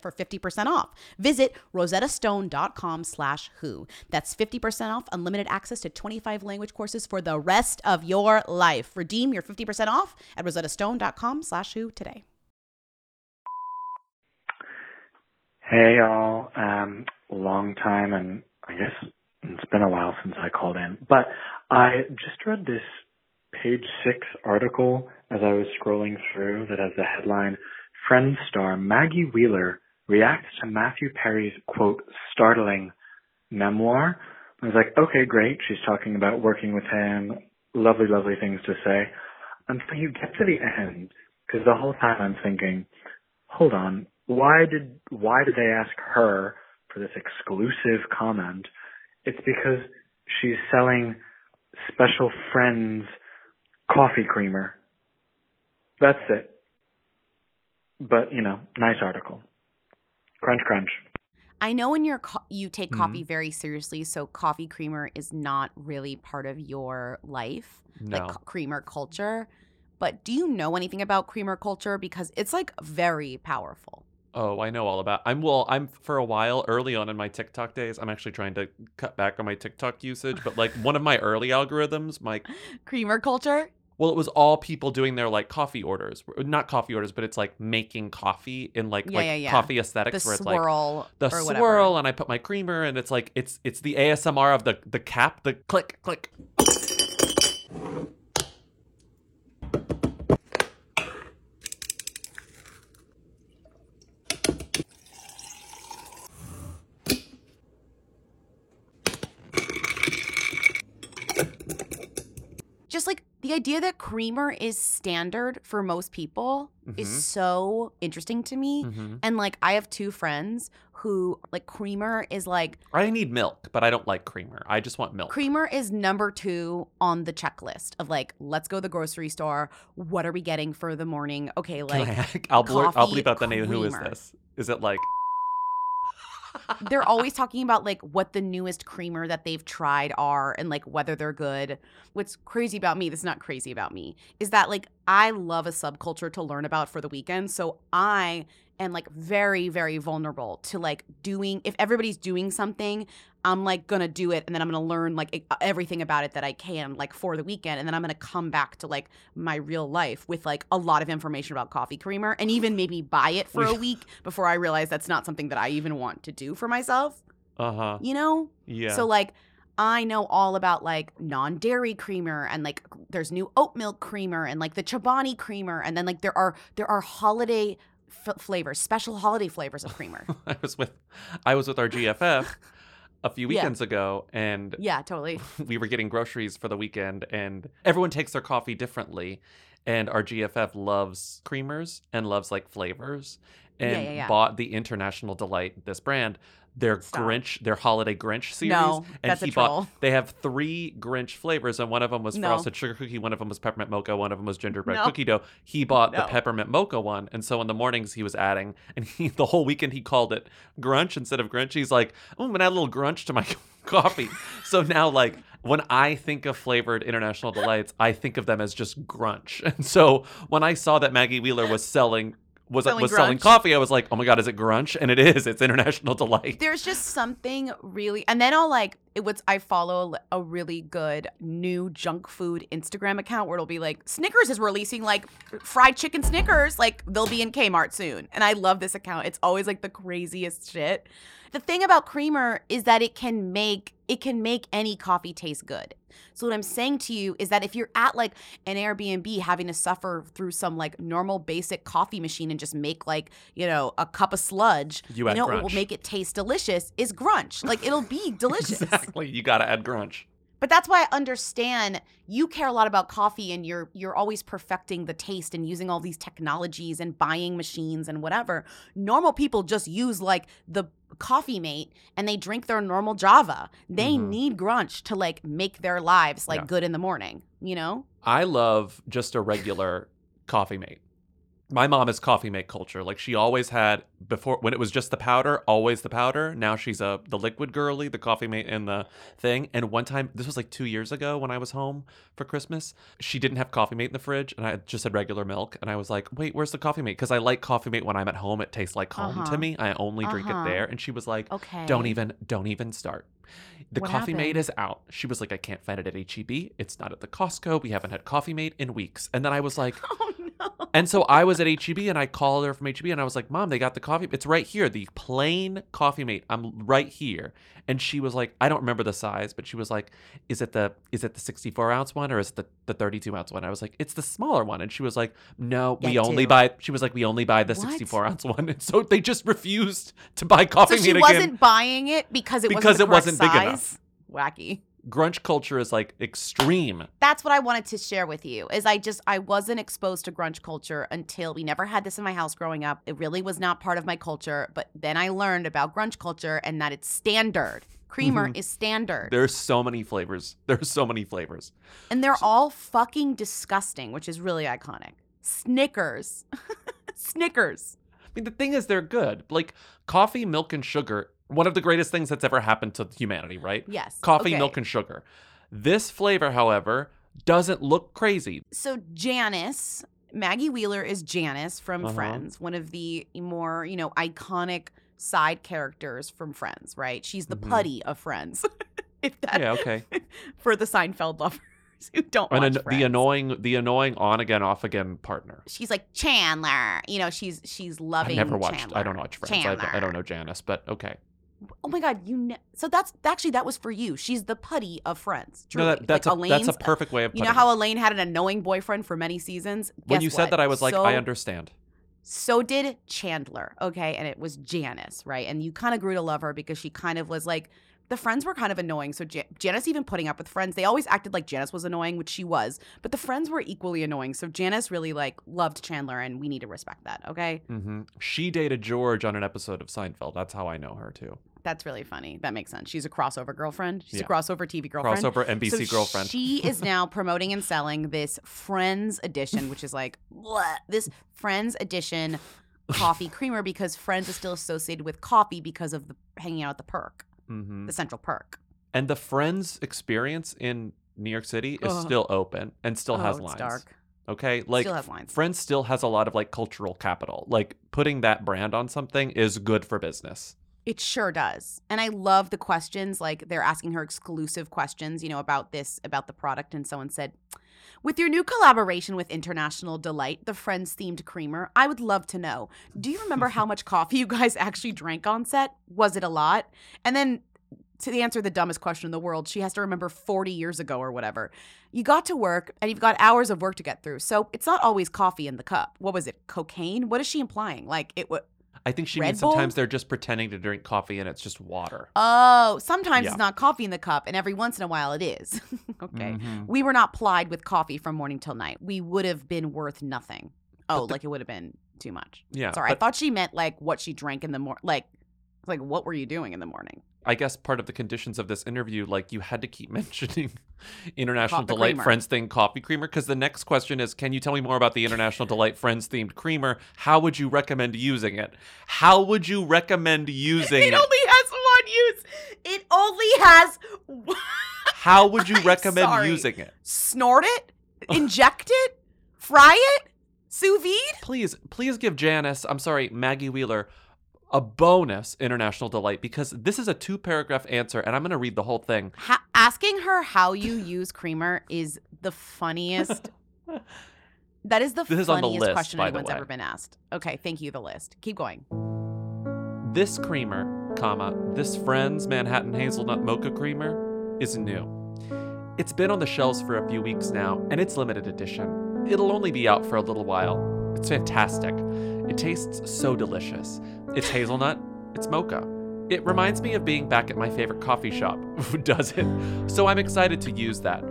for 50% off. Visit rosettastone.com slash who. That's 50% off unlimited access to 25 language courses for the rest of your life. Redeem your 50% off at rosettastone.com slash who today. Hey y'all, um, long time and I guess it's been a while since I called in, but I just read this page six article as I was scrolling through that has the headline, Friends star Maggie Wheeler reacts to Matthew Perry's quote, startling memoir. I was like, okay, great. She's talking about working with him. Lovely, lovely things to say. Until you get to the end, because the whole time I'm thinking, hold on, why did why did they ask her for this exclusive comment? It's because she's selling special friends coffee creamer. That's it. But you know, nice article. Crunch, crunch. I know when you're co- you take Mhm. coffee very seriously, so coffee creamer is not really part of your life, like No. co- creamer culture. But do you know anything about creamer culture? Because it's like very powerful. Oh, I know all about. I'm well. I'm for a while early on in my TikTok days. I'm actually trying to cut back on my TikTok usage, but like one of my early algorithms, my Creamer culture? Well, it was all people doing their like coffee orders, not coffee orders, but it's like making coffee in like Yeah, like yeah, yeah. coffee aesthetics The where it's swirl like the or whatever. swirl, and I put my creamer, and it's like it's it's the ASMR of the the cap, the click click. Just like the idea that creamer is standard for most people is Mhm. so interesting to me. Mhm. And like I have two friends who like creamer is like I need milk, but I don't like creamer. I just want milk. Creamer is number two on the checklist of like, let's go to the grocery store. What are we getting for the morning? Okay, like I, I'll blur, I'll bleep out the name. Who is this? Is it like they're always talking about like what the newest creamer that they've tried are and like whether they're good. What's crazy about me, this is not crazy about me, is that like I love a subculture to learn about for the weekend. So I am like very, very vulnerable to like doing, if everybody's doing something, I'm like gonna do it and then I'm gonna learn like everything about it that I can like for the weekend. And then I'm gonna come back to like my real life with like a lot of information about coffee creamer and even maybe buy it for a week before I realize that's not something that I even want to do for myself uh huh? you know? Yeah. So like I know all about like non-dairy creamer and like there's new oat milk creamer and like the Chobani creamer and then like there are there are holiday f- flavors, special holiday flavors of creamer. I was with I was with our GFF a few Yeah. weekends ago and yeah, totally. we were getting groceries for the weekend and everyone takes their coffee differently and our GFF loves creamers and loves like flavors Yeah, and yeah, yeah. bought the International Delight this brand their Grinch their holiday Grinch series No, and that's a he troll. bought they have three Grinch flavors and one of them was No. frosted sugar cookie one of them was peppermint mocha one of them was gingerbread No. cookie dough he bought the peppermint mocha one and so in the mornings he was adding and he the whole weekend he called it Grunch instead of Grinch he's like oh I'm gonna add a little Grunch to my coffee so now like when I think of flavored international delights, I think of them as just grunch. And so when I saw that Maggie Wheeler was selling was Selling was selling coffee, I was like, "Oh my god, is it grunch?" And it is. It's international delight. There's just something really, and then I'll like it was. I follow a really good new junk food Instagram account where it'll be like Snickers is releasing like fried chicken Snickers, like they'll be in Kmart soon, and I love this account. It's always like the craziest shit. The thing about creamer is that it can make it can make any coffee taste good. So what I'm saying to you is that if you're at like an Airbnb having to suffer through some like normal basic coffee machine and just make like, you know, a cup of sludge, You add know what will make it taste delicious is grunch. Like it'll be delicious. exactly. You got to add grunch. But that's why I understand you care a lot about coffee and you're you're always perfecting the taste and using all these technologies and buying machines and whatever. Normal people just use like the coffee mate and they drink their normal Java. They Mhm. need grunch to like make their lives like Yeah. good in the morning, you know? I love just a regular coffee mate. My mom is coffee mate culture. Like she always had before when it was just the powder, always the powder. Now she's a the liquid girly, the coffee mate and the thing. And one time, this was like two years ago when I was home for Christmas, she didn't have coffee mate in the fridge, and I just had regular milk. And I was like, "Wait, where's the coffee mate?" Because I like coffee mate when I'm at home. It tastes like home Uh-huh. to me. I only drink Uh-huh. it there. And she was like, Okay. "Don't even, don't even start." The What coffee mate happened? is out. She was like, I can't find it at HEB. It's not at the Costco. We haven't had coffee mate in weeks. And then I was like, Oh no. And so I was at HEB and I called her from HEB and I was like, Mom, they got the coffee. It's right here, the plain coffee mate. I'm right here. And she was like, I don't remember the size, but she was like, Is it the is it the 64 ounce one or is it the, the 32 ounce one? I was like, It's the smaller one. And she was like, No, we Get only two. buy she was like, We only buy the What? 64 ounce one. And so they just refused to buy coffee so she wasn't buying it because it Because wasn't it wasn't big size? enough. Wacky. Grunge culture is like extreme. That's what I wanted to share with you. Is I just I wasn't exposed to grunge culture until we never had this in my house growing up. It really was not part of my culture, but then I learned about grunge culture and that it's standard. Creamer Mhm. is standard. There's so many flavors. There's so many flavors. and they're all fucking disgusting, which is really iconic. Snickers. Snickers. I mean, the thing is, they're good. Like coffee, milk, and sugar. One of the greatest things that's ever happened to humanity, right? Yes, Coffee, okay. milk, and sugar. This flavor, however, doesn't look crazy. So Janice, Maggie Wheeler is Janice from Uh-huh. Friends, one of the more, you know, iconic side characters from Friends, right? She's the Mhm. Puddy of Friends. if that Yeah, okay. for the Seinfeld lovers who don't watch an- Friends. the annoying, the annoying on again, off again partner. she's like Chandler. You know, she's she's loving I've never watched. Chandler. I don't watch Friends. I, I don't know Janice, but okay. Oh my god, you ne- so that's actually that was for you. She's the Puddy of Friends. No, that- that's like a- that's a perfect way of You know how Elaine had an annoying boyfriend for many seasons. When Guess you said that, I was like, So- I understand. So did Chandler, okay? And it was Janice, right? And you kind of grew to love her because she kind of was like, the friends were kind of annoying. So Ja- Janice even putting up with friends, they always acted like Janice was annoying, which she was, but the friends were equally annoying. So Janice really like loved Chandler, and we need to respect that, okay? hmm She dated George on an episode of Seinfeld. That's how I know her too. That's really funny. That makes sense. She's a crossover girlfriend. She's Yeah. a crossover TV girlfriend. Crossover NBC girlfriend. She is now promoting and selling this Friends edition, which is like bleh, this Friends edition coffee creamer because Friends is still associated with coffee because of the hanging out at the perk, hmm the central perk. And the Friends experience in New York City is Ugh. still open and still has Oh, it's lines. dark. Okay, like Still has lines. Friends still has a lot of like cultural capital. Like putting that brand on something is good for business. It sure does. And I love the questions. Like they're asking her exclusive questions, you know, about this, about the product. And someone said, with your new collaboration with International Delight, the Friends themed creamer, I would love to know do you remember how much coffee you guys actually drank on set? Was it a lot? And then to answer the dumbest question in the world, she has to remember 40 years ago or whatever. You got to work and you've got hours of work to get through. So it's not always coffee in the cup. What was it? Cocaine? What is she implying? Like it was. I think she Red means sometimes they're just pretending to drink coffee and it's just water. Oh, sometimes Yeah. it's not coffee in the cup, and every once in a while it is. okay. Mhm. We were not plied with coffee from morning till night. We would have been worth nothing. Oh, like it would have been too much. Yeah, Sorry, I thought she meant like what she drank in the morning. Like, like what were you doing in the morning? I guess part of the conditions of this interview, like you had to keep mentioning International Delight creamer. Friends thing coffee creamer because the next question is, can you tell me more about the International Delight Friends themed creamer? How would you recommend using it? How would you recommend using It it? only has one use. It only has. one- How would you recommend sorry. using it? Snort it, inject it, fry it, sous vide. Please, please give Janice, I'm sorry, Maggie Wheeler, a bonus International Delight because this is a two paragraph answer and I'm going to read the whole thing. Ha- asking her how you use creamer is the funniest. that is the This is on the funniest list, question by the anyone's ever been asked. Okay, thank you. The list. Keep going. This creamer, comma, this Friends Manhattan Hazelnut Mocha Creamer is new. It's been on the shelves for a few weeks now, and it's limited edition. It'll only be out for a little while. It's fantastic. It tastes so delicious. It's hazelnut, it's mocha. It reminds me of being back at my favorite coffee shop. Who does it? So I'm excited to use that.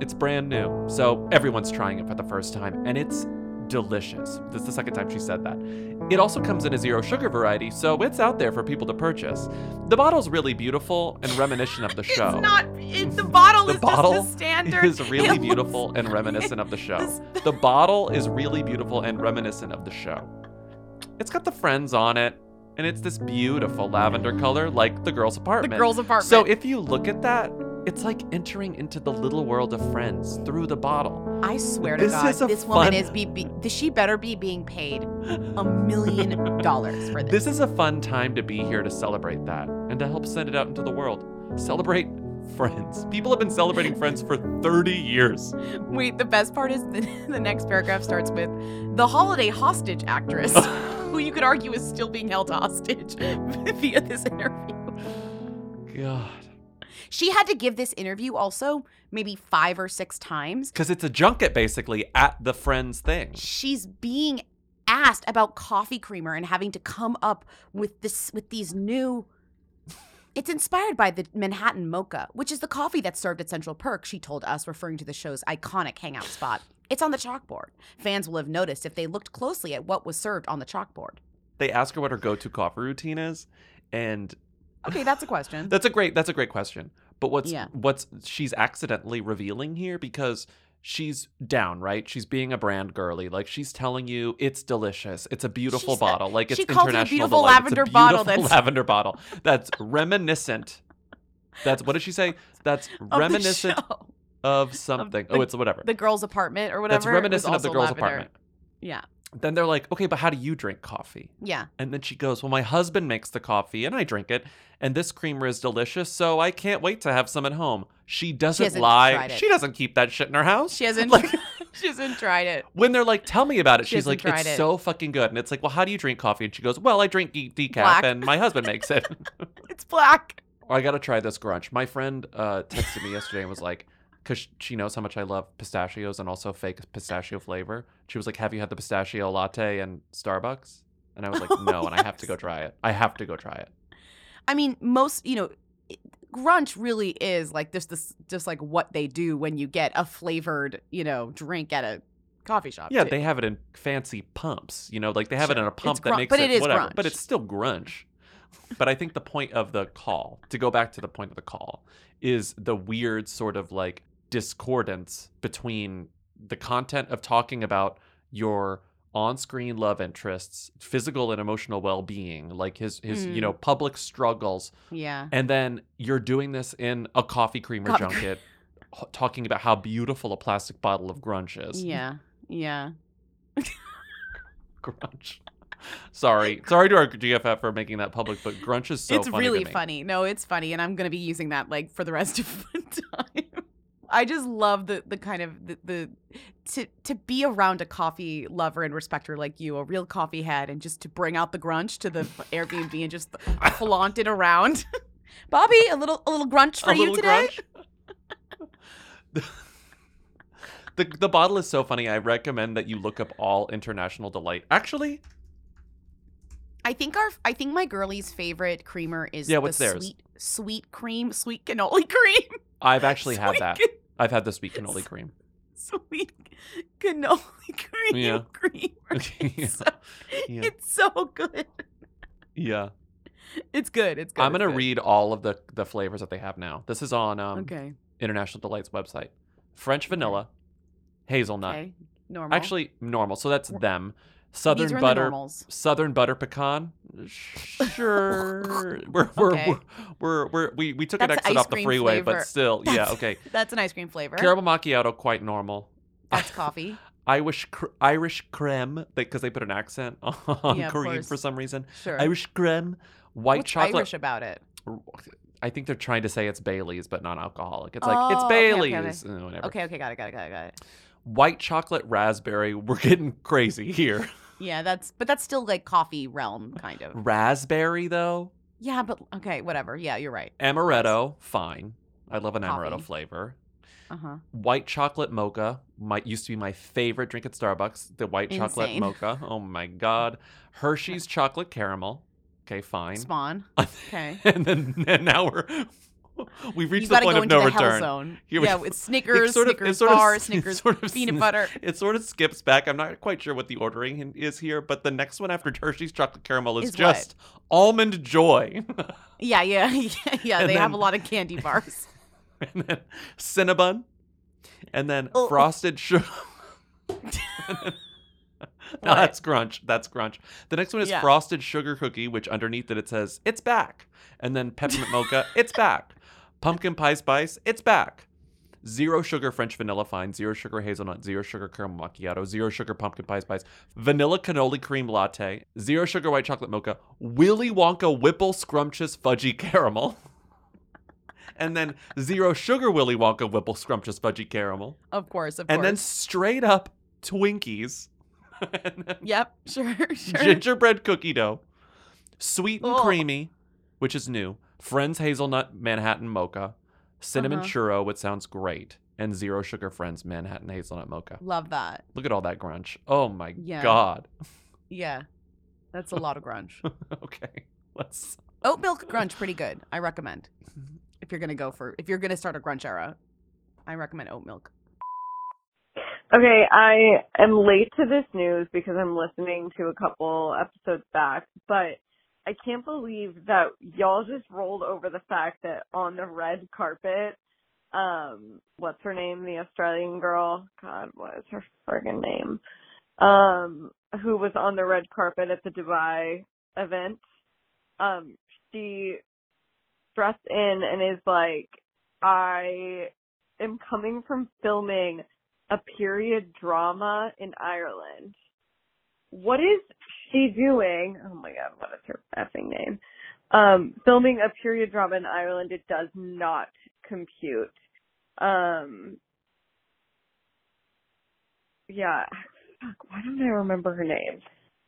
It's brand new, so everyone's trying it for the first time, and it's delicious. This is the second time she said that. It also comes in a zero sugar variety, so it's out there for people to purchase. The bottle's really beautiful and reminiscent of the show. It's not. It, the bottle the is bottle just a standard. is really It looks- beautiful and reminiscent of the show. The bottle is really beautiful and reminiscent of the show. It's got the friends on it, and it's this beautiful lavender color like the girl's apartment. The girl's apartment. So if you look at that, it's like entering into the little world of friends through the bottle. I swear to This God, this woman fun- is be, be she better be being paid a million dollars for this. This is a fun time to be here to celebrate that and to help send it out into the world. Celebrate Friends. People have been celebrating Friends for 30 years. Wait, the best part is the, the next paragraph starts with the holiday hostage actress, who you could argue is still being held hostage via this interview. God. She had to give this interview also maybe five or six times. Because it's a junket basically at the Friends thing. She's being asked about coffee creamer and having to come up with this with these new it's inspired by the Manhattan Mocha, which is the coffee that's served at Central Perk, she told us, referring to the show's iconic hangout spot. It's on the chalkboard. Fans will have noticed if they looked closely at what was served on the chalkboard. They ask her what her go-to coffee routine is, and Okay, that's a question. that's a great that's a great question. But what's Yeah. what's she's accidentally revealing here because she's down, right? She's being a brand girly. Like she's telling you it's delicious. It's a beautiful She said- bottle. Like it's she called it a beautiful delight. lavender it's a bottle beautiful that's- lavender bottle. That's reminiscent. That's what did she say? That's the reminiscent show. of something. oh, it's whatever. The girl's apartment or whatever. That's reminiscent of the girl's lavender. apartment. Yeah. Then they're like, okay, but how do you drink coffee? Yeah. And then she goes, Well, my husband makes the coffee and I drink it, and this creamer is delicious, so I can't wait to have some at home. She doesn't hasn't lie. She doesn't keep that shit in her house. She hasn't Like, she hasn't tried it. When they're like, Tell me about it, She she's like, It's it. so fucking good. And it's like, Well, how do you drink coffee? And she goes, Well, I drink de- decaf Black. and my husband makes it. It's black. I got to try this grunch. My friend uh, texted me yesterday and was like, because she knows how much I love pistachios and also fake pistachio flavor. She was like, Have you had the pistachio latte in Starbucks? And I was like, oh, No, and I have to go try it. I have to go try it. I mean, most you know, grunch really is like just this, just like what they do when you get a flavored, you know, drink at a coffee shop. Yeah, too. they have it in fancy pumps. You know, like they have it in a pump It's that grun- makes but it, it is whatever. But it's still grunge. But I think the point of the call, to go back to the point of the call, is the weird sort of like discordance between the content of talking about your on-screen love interests, physical and emotional well-being, like his his you Mm. know public struggles, Yeah. and then you're doing this in a coffee creamer Coffee junket, talking about how beautiful a plastic bottle of grunge is. Yeah. Yeah. grunge. Sorry, sorry to our GFF for making that public, but grunge is so it's funny really to me. funny. No, it's funny, and I'm gonna be using that like for the rest of the time. I just love the the kind of the, the to to be around a coffee lover and respecter like you, a real coffee head, and just to bring out the grunge to the Airbnb and just flaunt it around. Bobby, a little a little grunge for A you today. The the bottle is so funny. I recommend that you look up all international delight. Actually, I think our I think my girlie's favorite creamer is Yeah, the what's theirs? sweet sweet cream, sweet cannoli cream. I've actually had that. can- I've had the sweet cannoli cream. Sweet cannoli cream Yeah. creamer. yeah. So, Yeah. It's so good. yeah. It's good. It's good. I'm gonna good. read all of the the flavors that they have now. This is on um, Okay. International Delight's website. French vanilla, hazelnut. Okay. Normal. Actually, normal. So that's them. Southern are in the butter, southern butter pecan. Sure, we're we're, Okay. we're, we're we're we we took That's an exit off the freeway, flavor. but still, yeah, okay. That's an ice cream flavor. Caramel macchiato, quite normal. That's coffee. Irish cr- Irish creme, because they put an accent on Yeah, course. for some reason. Sure. Irish creme, white What's chocolate. Irish about it? I think they're trying to say it's Bailey's, but non-alcoholic. It's like Oh, it's okay, okay, Bailey's, okay. uh. Okay, okay, got it, got it, got it, got it. White chocolate raspberry. We're getting crazy here. Yeah, that's but that's still like coffee realm kind of. raspberry though. Yeah, but okay, whatever. Yeah, you're right. Amaretto, fine. I love an amaretto flavor. Uh huh. White chocolate mocha might used to be my favorite drink at Starbucks. The white chocolate mocha. Oh my god. Hershey's chocolate caramel. Okay, fine. Spawn. Okay. and then and now we're we've reached the point go of into no the hell return. zone. Here we- yeah, it's Snickers, it sort of- Snickers sort of- bar, Snickers sort of peanut butter. It sort of skips back. I'm not quite sure what the ordering is here, but the next one after Hershey's chocolate caramel is, Is what? just almond joy. Yeah, yeah, yeah. yeah they have a lot of candy bars. and then Cinnabon, and then Oh. frosted sugar. no, that's crunch. That's crunch. The next one is Yeah. frosted sugar cookie, which underneath it it says it's back, and then peppermint mocha, it's back. Pumpkin pie spice, it's back. Zero sugar French vanilla fine, zero sugar hazelnut, zero sugar caramel macchiato, zero sugar pumpkin pie spice, vanilla cannoli cream latte, zero sugar white chocolate mocha, Willy Wonka Whipple scrumptious fudgy caramel, and then zero sugar Willy Wonka Whipple Scrumptious Fudgy Caramel, Of course, of course. and then straight up Twinkies, Yep, sure, sure. gingerbread cookie dough, sweet and Ugh. creamy, which is new, Friends Hazelnut Manhattan Mocha, cinnamon Uh-huh. churro, which sounds great, and zero sugar Friends Manhattan Hazelnut Mocha. Love that. Look at all that grunge. Oh my Yeah. god. Yeah. That's a lot of grunge. okay, let's. Oat milk grunge, pretty good. I recommend. If you're gonna go for, if you're gonna start a grunge era, I recommend oat milk. Okay, I am late to this news because I'm listening to a couple episodes back, but I can't believe that y'all just rolled over the fact that on the red carpet, um, what's her name? The Australian girl. God, what is her friggin' name? Um, who was on the red carpet at the Dubai event. Um, she dressed in and is like, I am coming from filming a period drama in Ireland. What is she doing? Oh my god, what is her effing name? Um, filming a period drama in Ireland, it does not compute. Um, yeah, fuck, why don't I remember her name?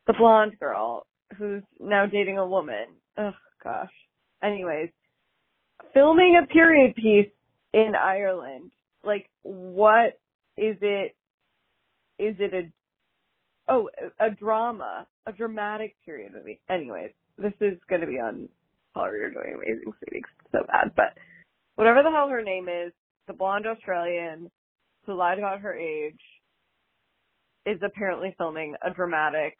The blonde girl who's now dating a woman. Oh gosh. Anyways, filming a period piece in Ireland. Like, what is it? Is it a oh a drama, a dramatic period movie? Anyways, this is going to be on Paul You're doing amazing, it's so bad, but whatever the hell her name is, the blonde Australian who lied about her age is apparently filming a dramatic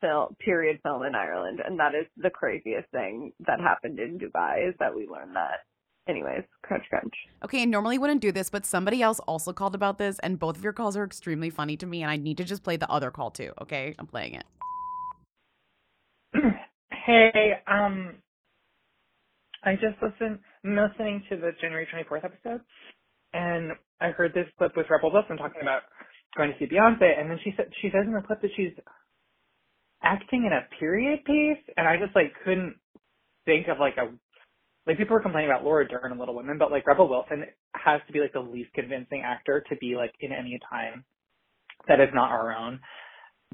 film period film in Ireland, and that is the craziest thing that happened in Dubai. Is that we learned that. Anyways, crunch crunch. Okay, I normally wouldn't do this, but somebody else also called about this, and both of your calls are extremely funny to me, and I need to just play the other call too. Okay, I'm playing it. Hey, um, I just listened, I'm listening to the January 24th episode, and I heard this clip with Rebel Wilson talking about going to see Beyonce, and then she said she says in the clip that she's acting in a period piece, and I just like couldn't think of like a like people were complaining about Laura Dern and Little Women, but like Rebel Wilson has to be like the least convincing actor to be like in any time that is not our own.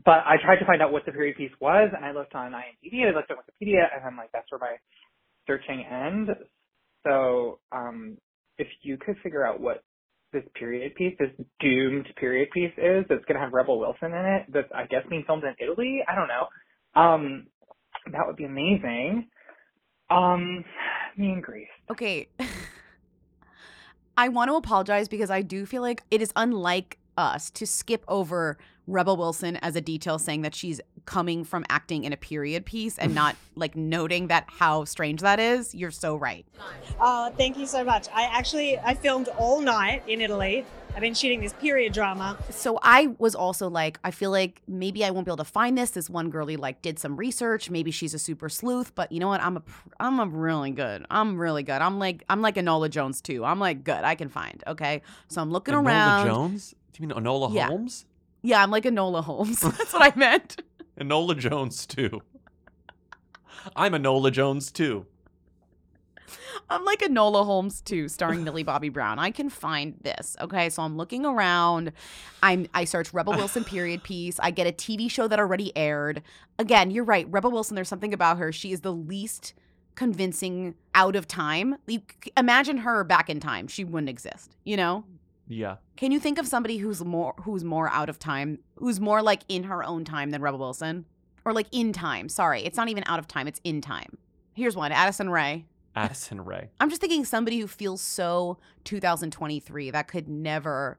But I tried to find out what the period piece was, and I looked on IMDb, I looked at Wikipedia, and I'm like, that's where my searching ends. So, um, if you could figure out what this period piece, this doomed period piece is, that's going to have Rebel Wilson in it, that's I guess being filmed in Italy. I don't know. Um, that would be amazing. Um, me and Grace. Okay. I want to apologize because I do feel like it is unlike us to skip over Rebel Wilson as a detail saying that she's coming from acting in a period piece and not like noting that how strange that is. You're so right. Oh, thank you so much. I actually I filmed all night in Italy. I've been shooting this period drama. So I was also like, I feel like maybe I won't be able to find this. This one girlie like did some research. Maybe she's a super sleuth, but you know what? I'm a pr- I'm a really good. I'm really good. I'm like I'm like Enola Jones too. I'm like good. I can find. Okay, so I'm looking Enola around. Enola Jones? Do you mean Enola Yeah. Holmes? Yeah, I'm like Enola Holmes. That's what I meant. Enola Jones too. I'm Enola Jones too. I'm like Enola Holmes too, starring Millie Bobby Brown. I can find this. Okay, so I'm looking around. I'm I search Rebel Wilson period piece. I get a TV show that already aired. Again, you're right. Rebel Wilson. There's something about her. She is the least convincing out of time. You imagine her back in time. She wouldn't exist. You know. Yeah. Can you think of somebody who's more who's more out of time, who's more like in her own time than Rebel Wilson, or like in time? Sorry, it's not even out of time. It's in time. Here's one: Addison Rae. Addison Rae. I'm just thinking somebody who feels so 2023 that could never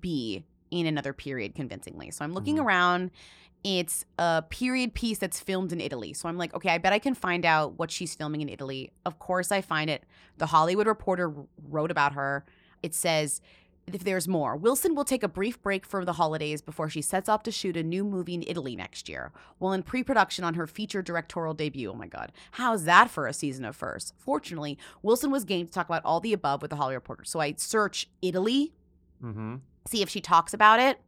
be in another period convincingly. So I'm looking mm-hmm. around. It's a period piece that's filmed in Italy. So I'm like, okay, I bet I can find out what she's filming in Italy. Of course, I find it. The Hollywood Reporter wrote about her. It says, if there's more, Wilson will take a brief break for the holidays before she sets off to shoot a new movie in Italy next year, while in pre production on her feature directorial debut. Oh my God. How's that for a season of firsts? Fortunately, Wilson was game to talk about all the above with the Hollywood Reporter. So I search Italy, Mm-hmm. see if she talks about it.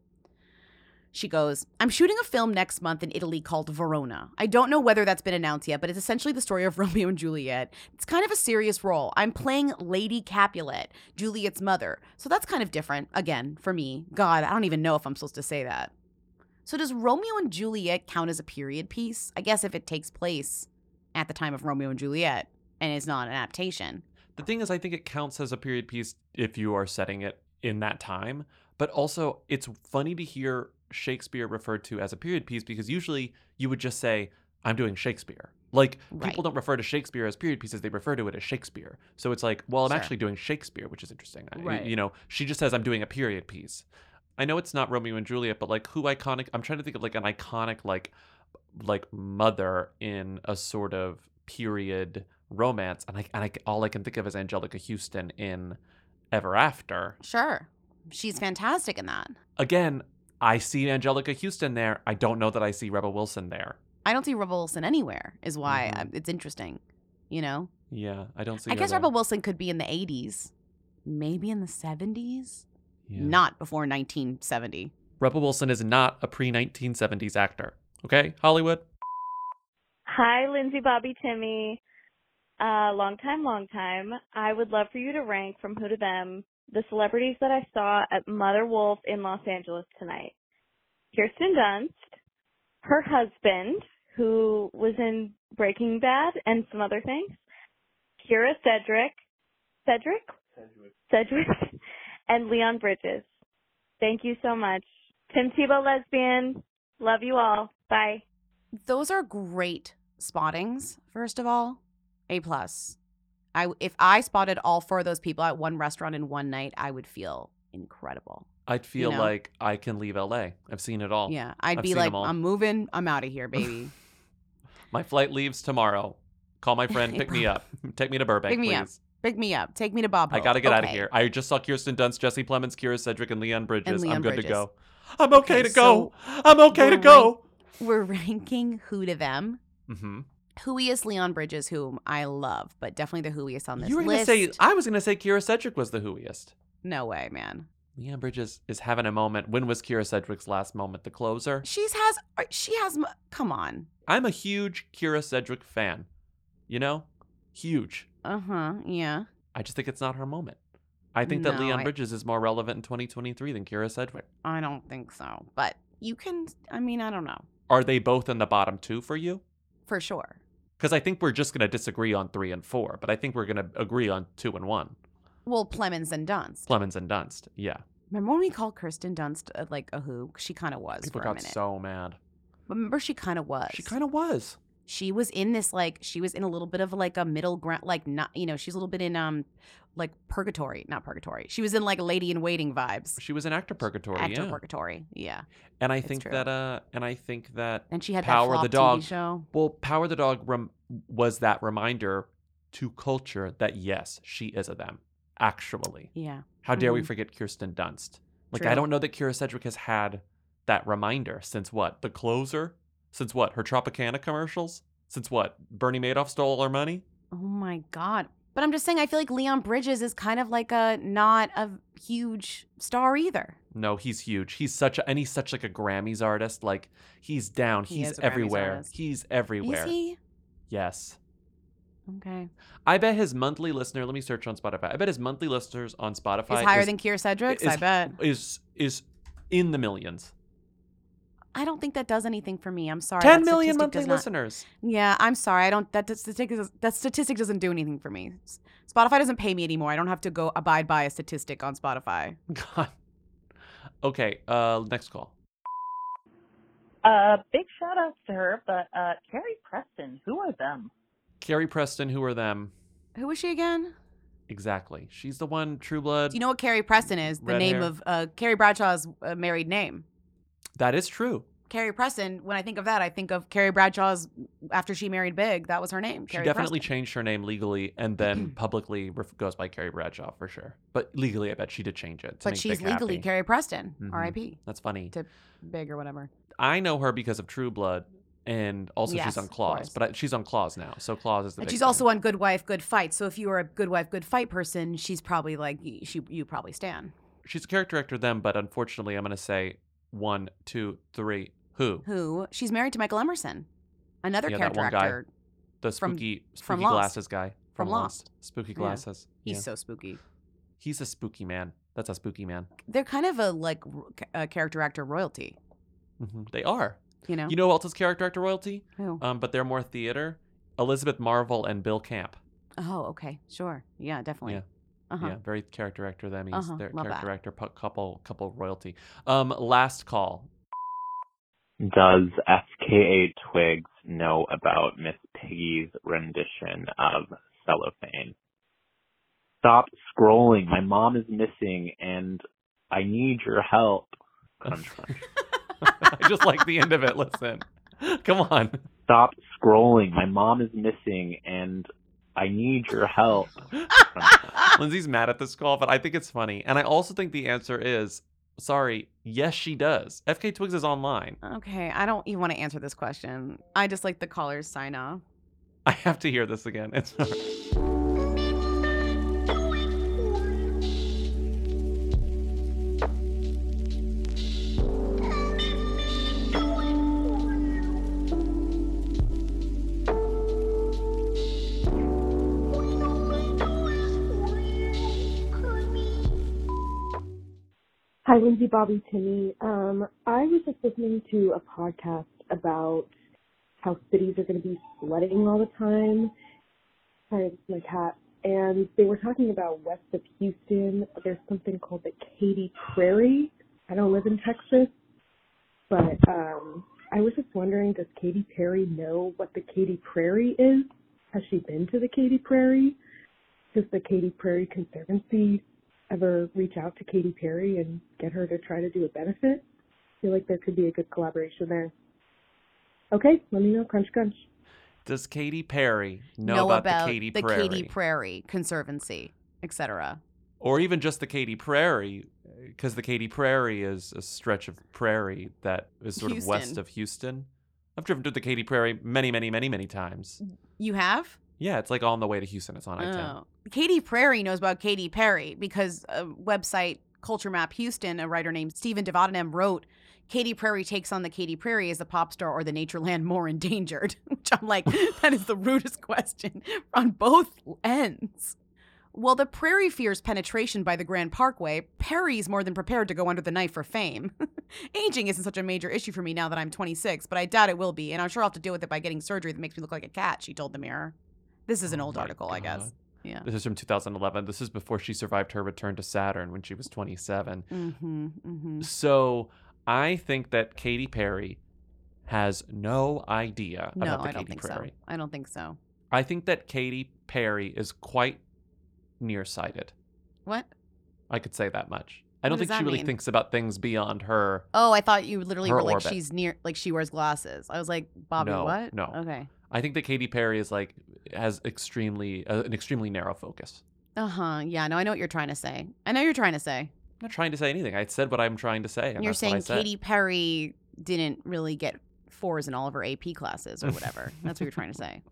She goes, I'm shooting a film next month in Italy called Verona. I don't know whether that's been announced yet, but it's essentially the story of Romeo and Juliet. It's kind of a serious role. I'm playing Lady Capulet, Juliet's mother. So that's kind of different, again, for me. God, I don't even know if I'm supposed to say that. So does Romeo and Juliet count as a period piece? I guess if it takes place at the time of Romeo and Juliet and is not an adaptation. The thing is, I think it counts as a period piece if you are setting it in that time. But also, it's funny to hear Shakespeare referred to as a period piece because usually you would just say, I'm doing Shakespeare. Like, Right. people don't refer to Shakespeare as period pieces, they refer to it as Shakespeare. So it's like, well, I'm Sure. actually doing Shakespeare, which is interesting. Right. You know, she just says, I'm doing a period piece. I know it's not Romeo and Juliet, but like, who iconic? I'm trying to think of like an iconic, like, like mother in a sort of period romance, and I and I all I can think of is Anjelica Huston in Ever After. Sure. She's fantastic in that. Again, I see Anjelica Huston there. I don't know that I see Rebel Wilson there. I don't see Rebel Wilson anywhere, is why uh, it's interesting. You know? Yeah, I don't see. I her guess there. Rebel Wilson could be in the 80s, maybe in the 70s, Yeah. not before 1970. Rebel Wilson is not a pre 1970s actor. Okay, Hollywood. Hi, Lindsey, Bobby, Timmy. Uh, long time, long time. I would love for you to rank from who to them the celebrities that I saw at Mother Wolf in Los Angeles tonight. Kirsten Dunst, her husband, who was in Breaking Bad and some other things, Kyra Sedgwick, Cedric? Cedric, and Leon Bridges. Thank you so much. Tim Tebow lesbian. Love you all. Bye. Those are great spottings, first of all. A plus. I if I spotted all four of those people at one restaurant in one night, I would feel incredible. I'd feel know? like I can leave LA. I've seen it all. Yeah, I'd I've be like. I'm moving. I'm out of here, baby. My flight leaves tomorrow. Call my friend, pick me up. Take me to Burbank, Pick me please. up. Pick me up. Take me to Bob. I gotta get out of here. I just saw Kirsten Dunst, Jesse Plemons, Kyra Sedgwick, and Leon Bridges. Leon I'm good Bridges. to go. I'm okay, Okay, to go. so I'm okay to go. We're ranking who to them. Mm-hmm. Whoiest Leon Bridges, whom I love, but definitely the whoiest on this You were gonna list. say I was gonna say Kyra Sedgwick was the whoiest. no way, man. Leon Bridges is having a moment. When was Kyra Sedgwick's last moment? The closer. She's has uh, she has. Come on. I'm a huge Kyra Sedgwick fan. You know, huge. Uh huh. Yeah. I just think it's not her moment. I think that No, Leon I- Bridges is more relevant in 2023 than Kyra Sedgwick. I don't think so. But you can. I mean, I don't know Are they both in the bottom two for you? for sure. Because I think we're just going to disagree on three and four, but I think we're going to agree on two and one. Well, Plemons and Dunst. Plemons and Dunst. Yeah. Remember when we called Kirsten Dunst uh, like a who? She kind of was People for a got minute. so mad. But remember, she kind of was. She kind of was. She was in this like she was in a little bit of like a middle ground, like not you know she's a little bit in um like purgatory, not purgatory. She was in like Lady in Waiting vibes. She was an actor purgatory. Actor yeah. purgatory, yeah. And I It's think true. that uh and I think that And she had Power the TV Dog show. Well, Power the Dog rem- was that reminder to culture that yes, she is a them. Actually. Yeah. How dare we Mhm. forget Kirsten Dunst? Like I don't know that Kyra Sedgwick has had that reminder since what? The closer? Since what? Her Tropicana commercials? Since what? Bernie Madoff stole all her money? Oh my god! But I'm just saying, I feel like Leon Bridges is kind of like a not a huge star either. No, he's huge. He's such a and he's such like a Grammys artist. Like he's down. He he's everywhere. He's everywhere. Is he? Yes. Okay. I bet his monthly listener. Let me search on Spotify. I bet his monthly listeners on Spotify Is higher is- than Kyra Sedgwick's. is- I bet. is is in the millions. I don't think that does anything for me. I'm sorry. 10 that million statistic monthly not- listeners. Yeah, I'm sorry. I don't. That statistic is- that statistic doesn't do anything for me. Spotify doesn't pay me anymore. I don't have to go abide by a statistic on Spotify. God. Okay. Uh, next call. Uh, big shout outs to her, but uh, Carrie Preston, who are them? Carrie Preston. Who are them? Who is she again? Exactly. She's the one. True Blood. Do you know what Carrie Preston is? The name hair. of uh, Carrie Bradshaw's uh, married name. That is true. Carrie Preston. When I think of that, I think of Carrie Bradshaw's after she married Big. That was her name. She Carrie definitely Preston. changed her name legally and then publicly ref- goes by Carrie Bradshaw for sure. But legally, I bet she did change it. To But make she's Big legally happy. Carrie Preston. Mhm. R.I.P. That's funny. To Big or whatever. I know her because of True Blood, and also Yes, she's on of Claws. course. But I, she's on Claws now, so Claws is the. And big she's thing. also on Good Wife, Good Fight. So if you were a Good Wife, Good Fight person, she's probably like y- she you probably stand. she's a character actor then, but unfortunately, I'm going to say One, two, three. Who? Who? She's married to Michael Emerson, another Yeah, that character one guy. actor. The from- spooky, from spooky Lost. glasses guy From Lost. Spooky Yeah. glasses. He's Yeah. so spooky. He's a spooky man. That's a spooky man. They're kind of a like a character actor royalty. hmm They are. You know. You know who else is character actor royalty? Who? Um, but they're more theater. Elizabeth Marvel and Bill Camp. Oh, okay, sure, yeah, definitely. Yeah. Uh-huh. Yeah, very character actor them. He's Uh-huh, their love character that. actor pu- couple couple royalty. Um, last call. Does FKA Twigs know about Miss Piggy's rendition of Cellophane? Stop scrolling. My mom is missing and I need your help. Crunch, crunch. I just like the end of it. Listen, come on. Stop scrolling. My mom is missing and I need your help. Lindsey's mad at this call, but I think it's funny, and I also think the answer is sorry. Yes, she does. FK Twigs is online. Okay, I don't even want to answer this question. I just like the callers sign off. I have to hear this again. It's Hi, Lindsey, Bobby, Timmy. Um, I was just listening to a podcast about how cities are going to be flooding all the time. Sorry, it's my cat. And they were talking about west of Houston. There's something called the Katy Prairie. I don't live in Texas, but um, I was just wondering, does Katy Perry know what the Katy Prairie is? Has she been to the Katy Prairie? Does the Katy Prairie Conservancy ever reach out to Katy Perry and get her to try to do a benefit? I feel like there could be a good collaboration there. Okay, let me know. Crunch, crunch. Does Katy Perry know, about, the Katy Prairie, Katy Prairie Conservancy, etc. or even just the Katy Prairie? Because the Katy Prairie is a stretch of prairie that is sort of west of Houston. I've driven to the Katy Prairie many, many, many, many times. You have? Yeah, it's like on the way to Houston. It's on I-10. Oh. Katy Prairie knows about Katy Perry because a website Culture Map Houston, a writer named Stephen Devodenem wrote, Katy Prairie takes on the Katy Prairie as the pop star or the nature land more endangered. Which I'm like, that is the rudest question on both ends. While the prairie fears penetration by the Grand Parkway, Perry's more than prepared to go under the knife for fame. Aging isn't such a major issue for me now that I'm 26, but I doubt it will be, and I'm sure I'll have to deal with it by getting surgery that makes me look like a cat, she told the Mirror. This is an old article, I guess. Yeah. This is from 2011. This is before she survived her return to Saturn when she was 27. Mm-hmm. Mm-hmm. So I think that Katy Perry has no idea No, about the I don't Katy think Prairie. so. I don't think so. I think that Katy Perry is quite nearsighted. What? I could say that much. I don't think she really mean? thinks about things beyond her. Oh, I thought you literally were like orbit. she's near, like she wears glasses. I was like, Bobby, no, what? No. Okay. I think that Katy Perry is like has extremely uh, an extremely narrow focus. Uh huh. Yeah. No, I know what you're trying to say. I know you're trying to say. I'm not trying to say anything. I said what I'm trying to say. And you're that's what I saying. Katy Perry didn't really get fours in all of her AP classes or whatever. That's what you're trying to say.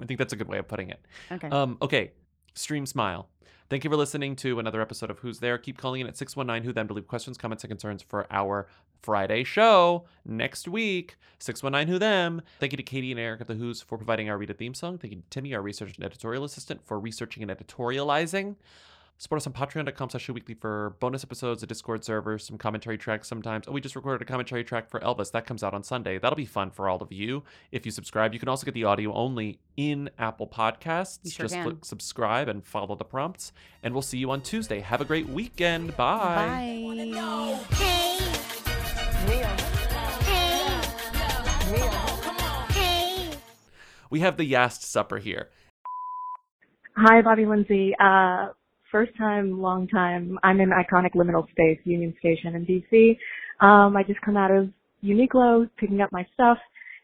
I think that's a good way of putting it. Okay. Um, okay. Stream Smile. Thank you for listening to another episode of Who's There. Keep calling in at 619 Who Them to leave questions, comments, and concerns for our Friday show next week. 619 Who Them. Thank you to Katie and Eric at The Who's for providing our Rita theme song. Thank you to Timmy, our research and editorial assistant, for researching and editorializing. Support us on patreon.com slash weekly for bonus episodes, a Discord server, some commentary tracks sometimes. Oh, we just recorded a commentary track for Elvis. That comes out on Sunday. That'll be fun for all of you. If you subscribe, you can also get the audio only in Apple Podcasts. Sure just click subscribe and follow the prompts. And we'll see you on Tuesday. Have a great weekend. Bye. Bye hey we have the Yast Supper here. Hi, Bobby Lindsey. Uh, first time, long time. I'm in iconic liminal space, Union Station in DC. Um, I just come out of Uniqlo, picking up my stuff,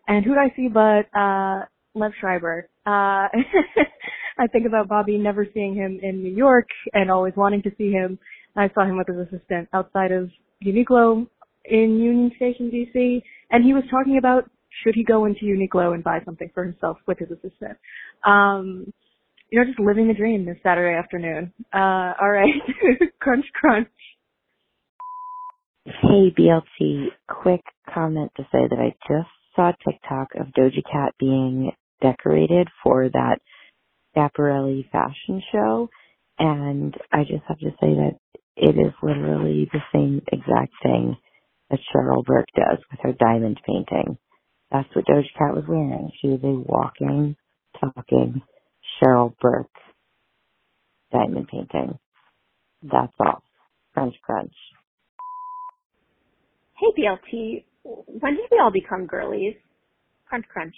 and who do I see but uh, Liev Schreiber? Uh, I think about Bobby never seeing him in New York and always wanting to see him. I saw him with his assistant outside of Uniqlo in Union Station, DC, and he was talking about should he go into Uniqlo and buy something for himself with his assistant. Um, you know, just living the dream this Saturday afternoon. Uh, all right. crunch, crunch. Hey BLT, quick comment to say that I just saw TikTok of Doja Cat being decorated for that Schiaparelli fashion show and I just have to say that it is literally the same exact thing that Cheryl Burke does with her diamond painting. That's what Doja Cat was wearing. She was a walking, talking Cheryl Burke diamond painting. That's all. Crunch crunch. Hey BLT, when did we all become girlies? Crunch crunch.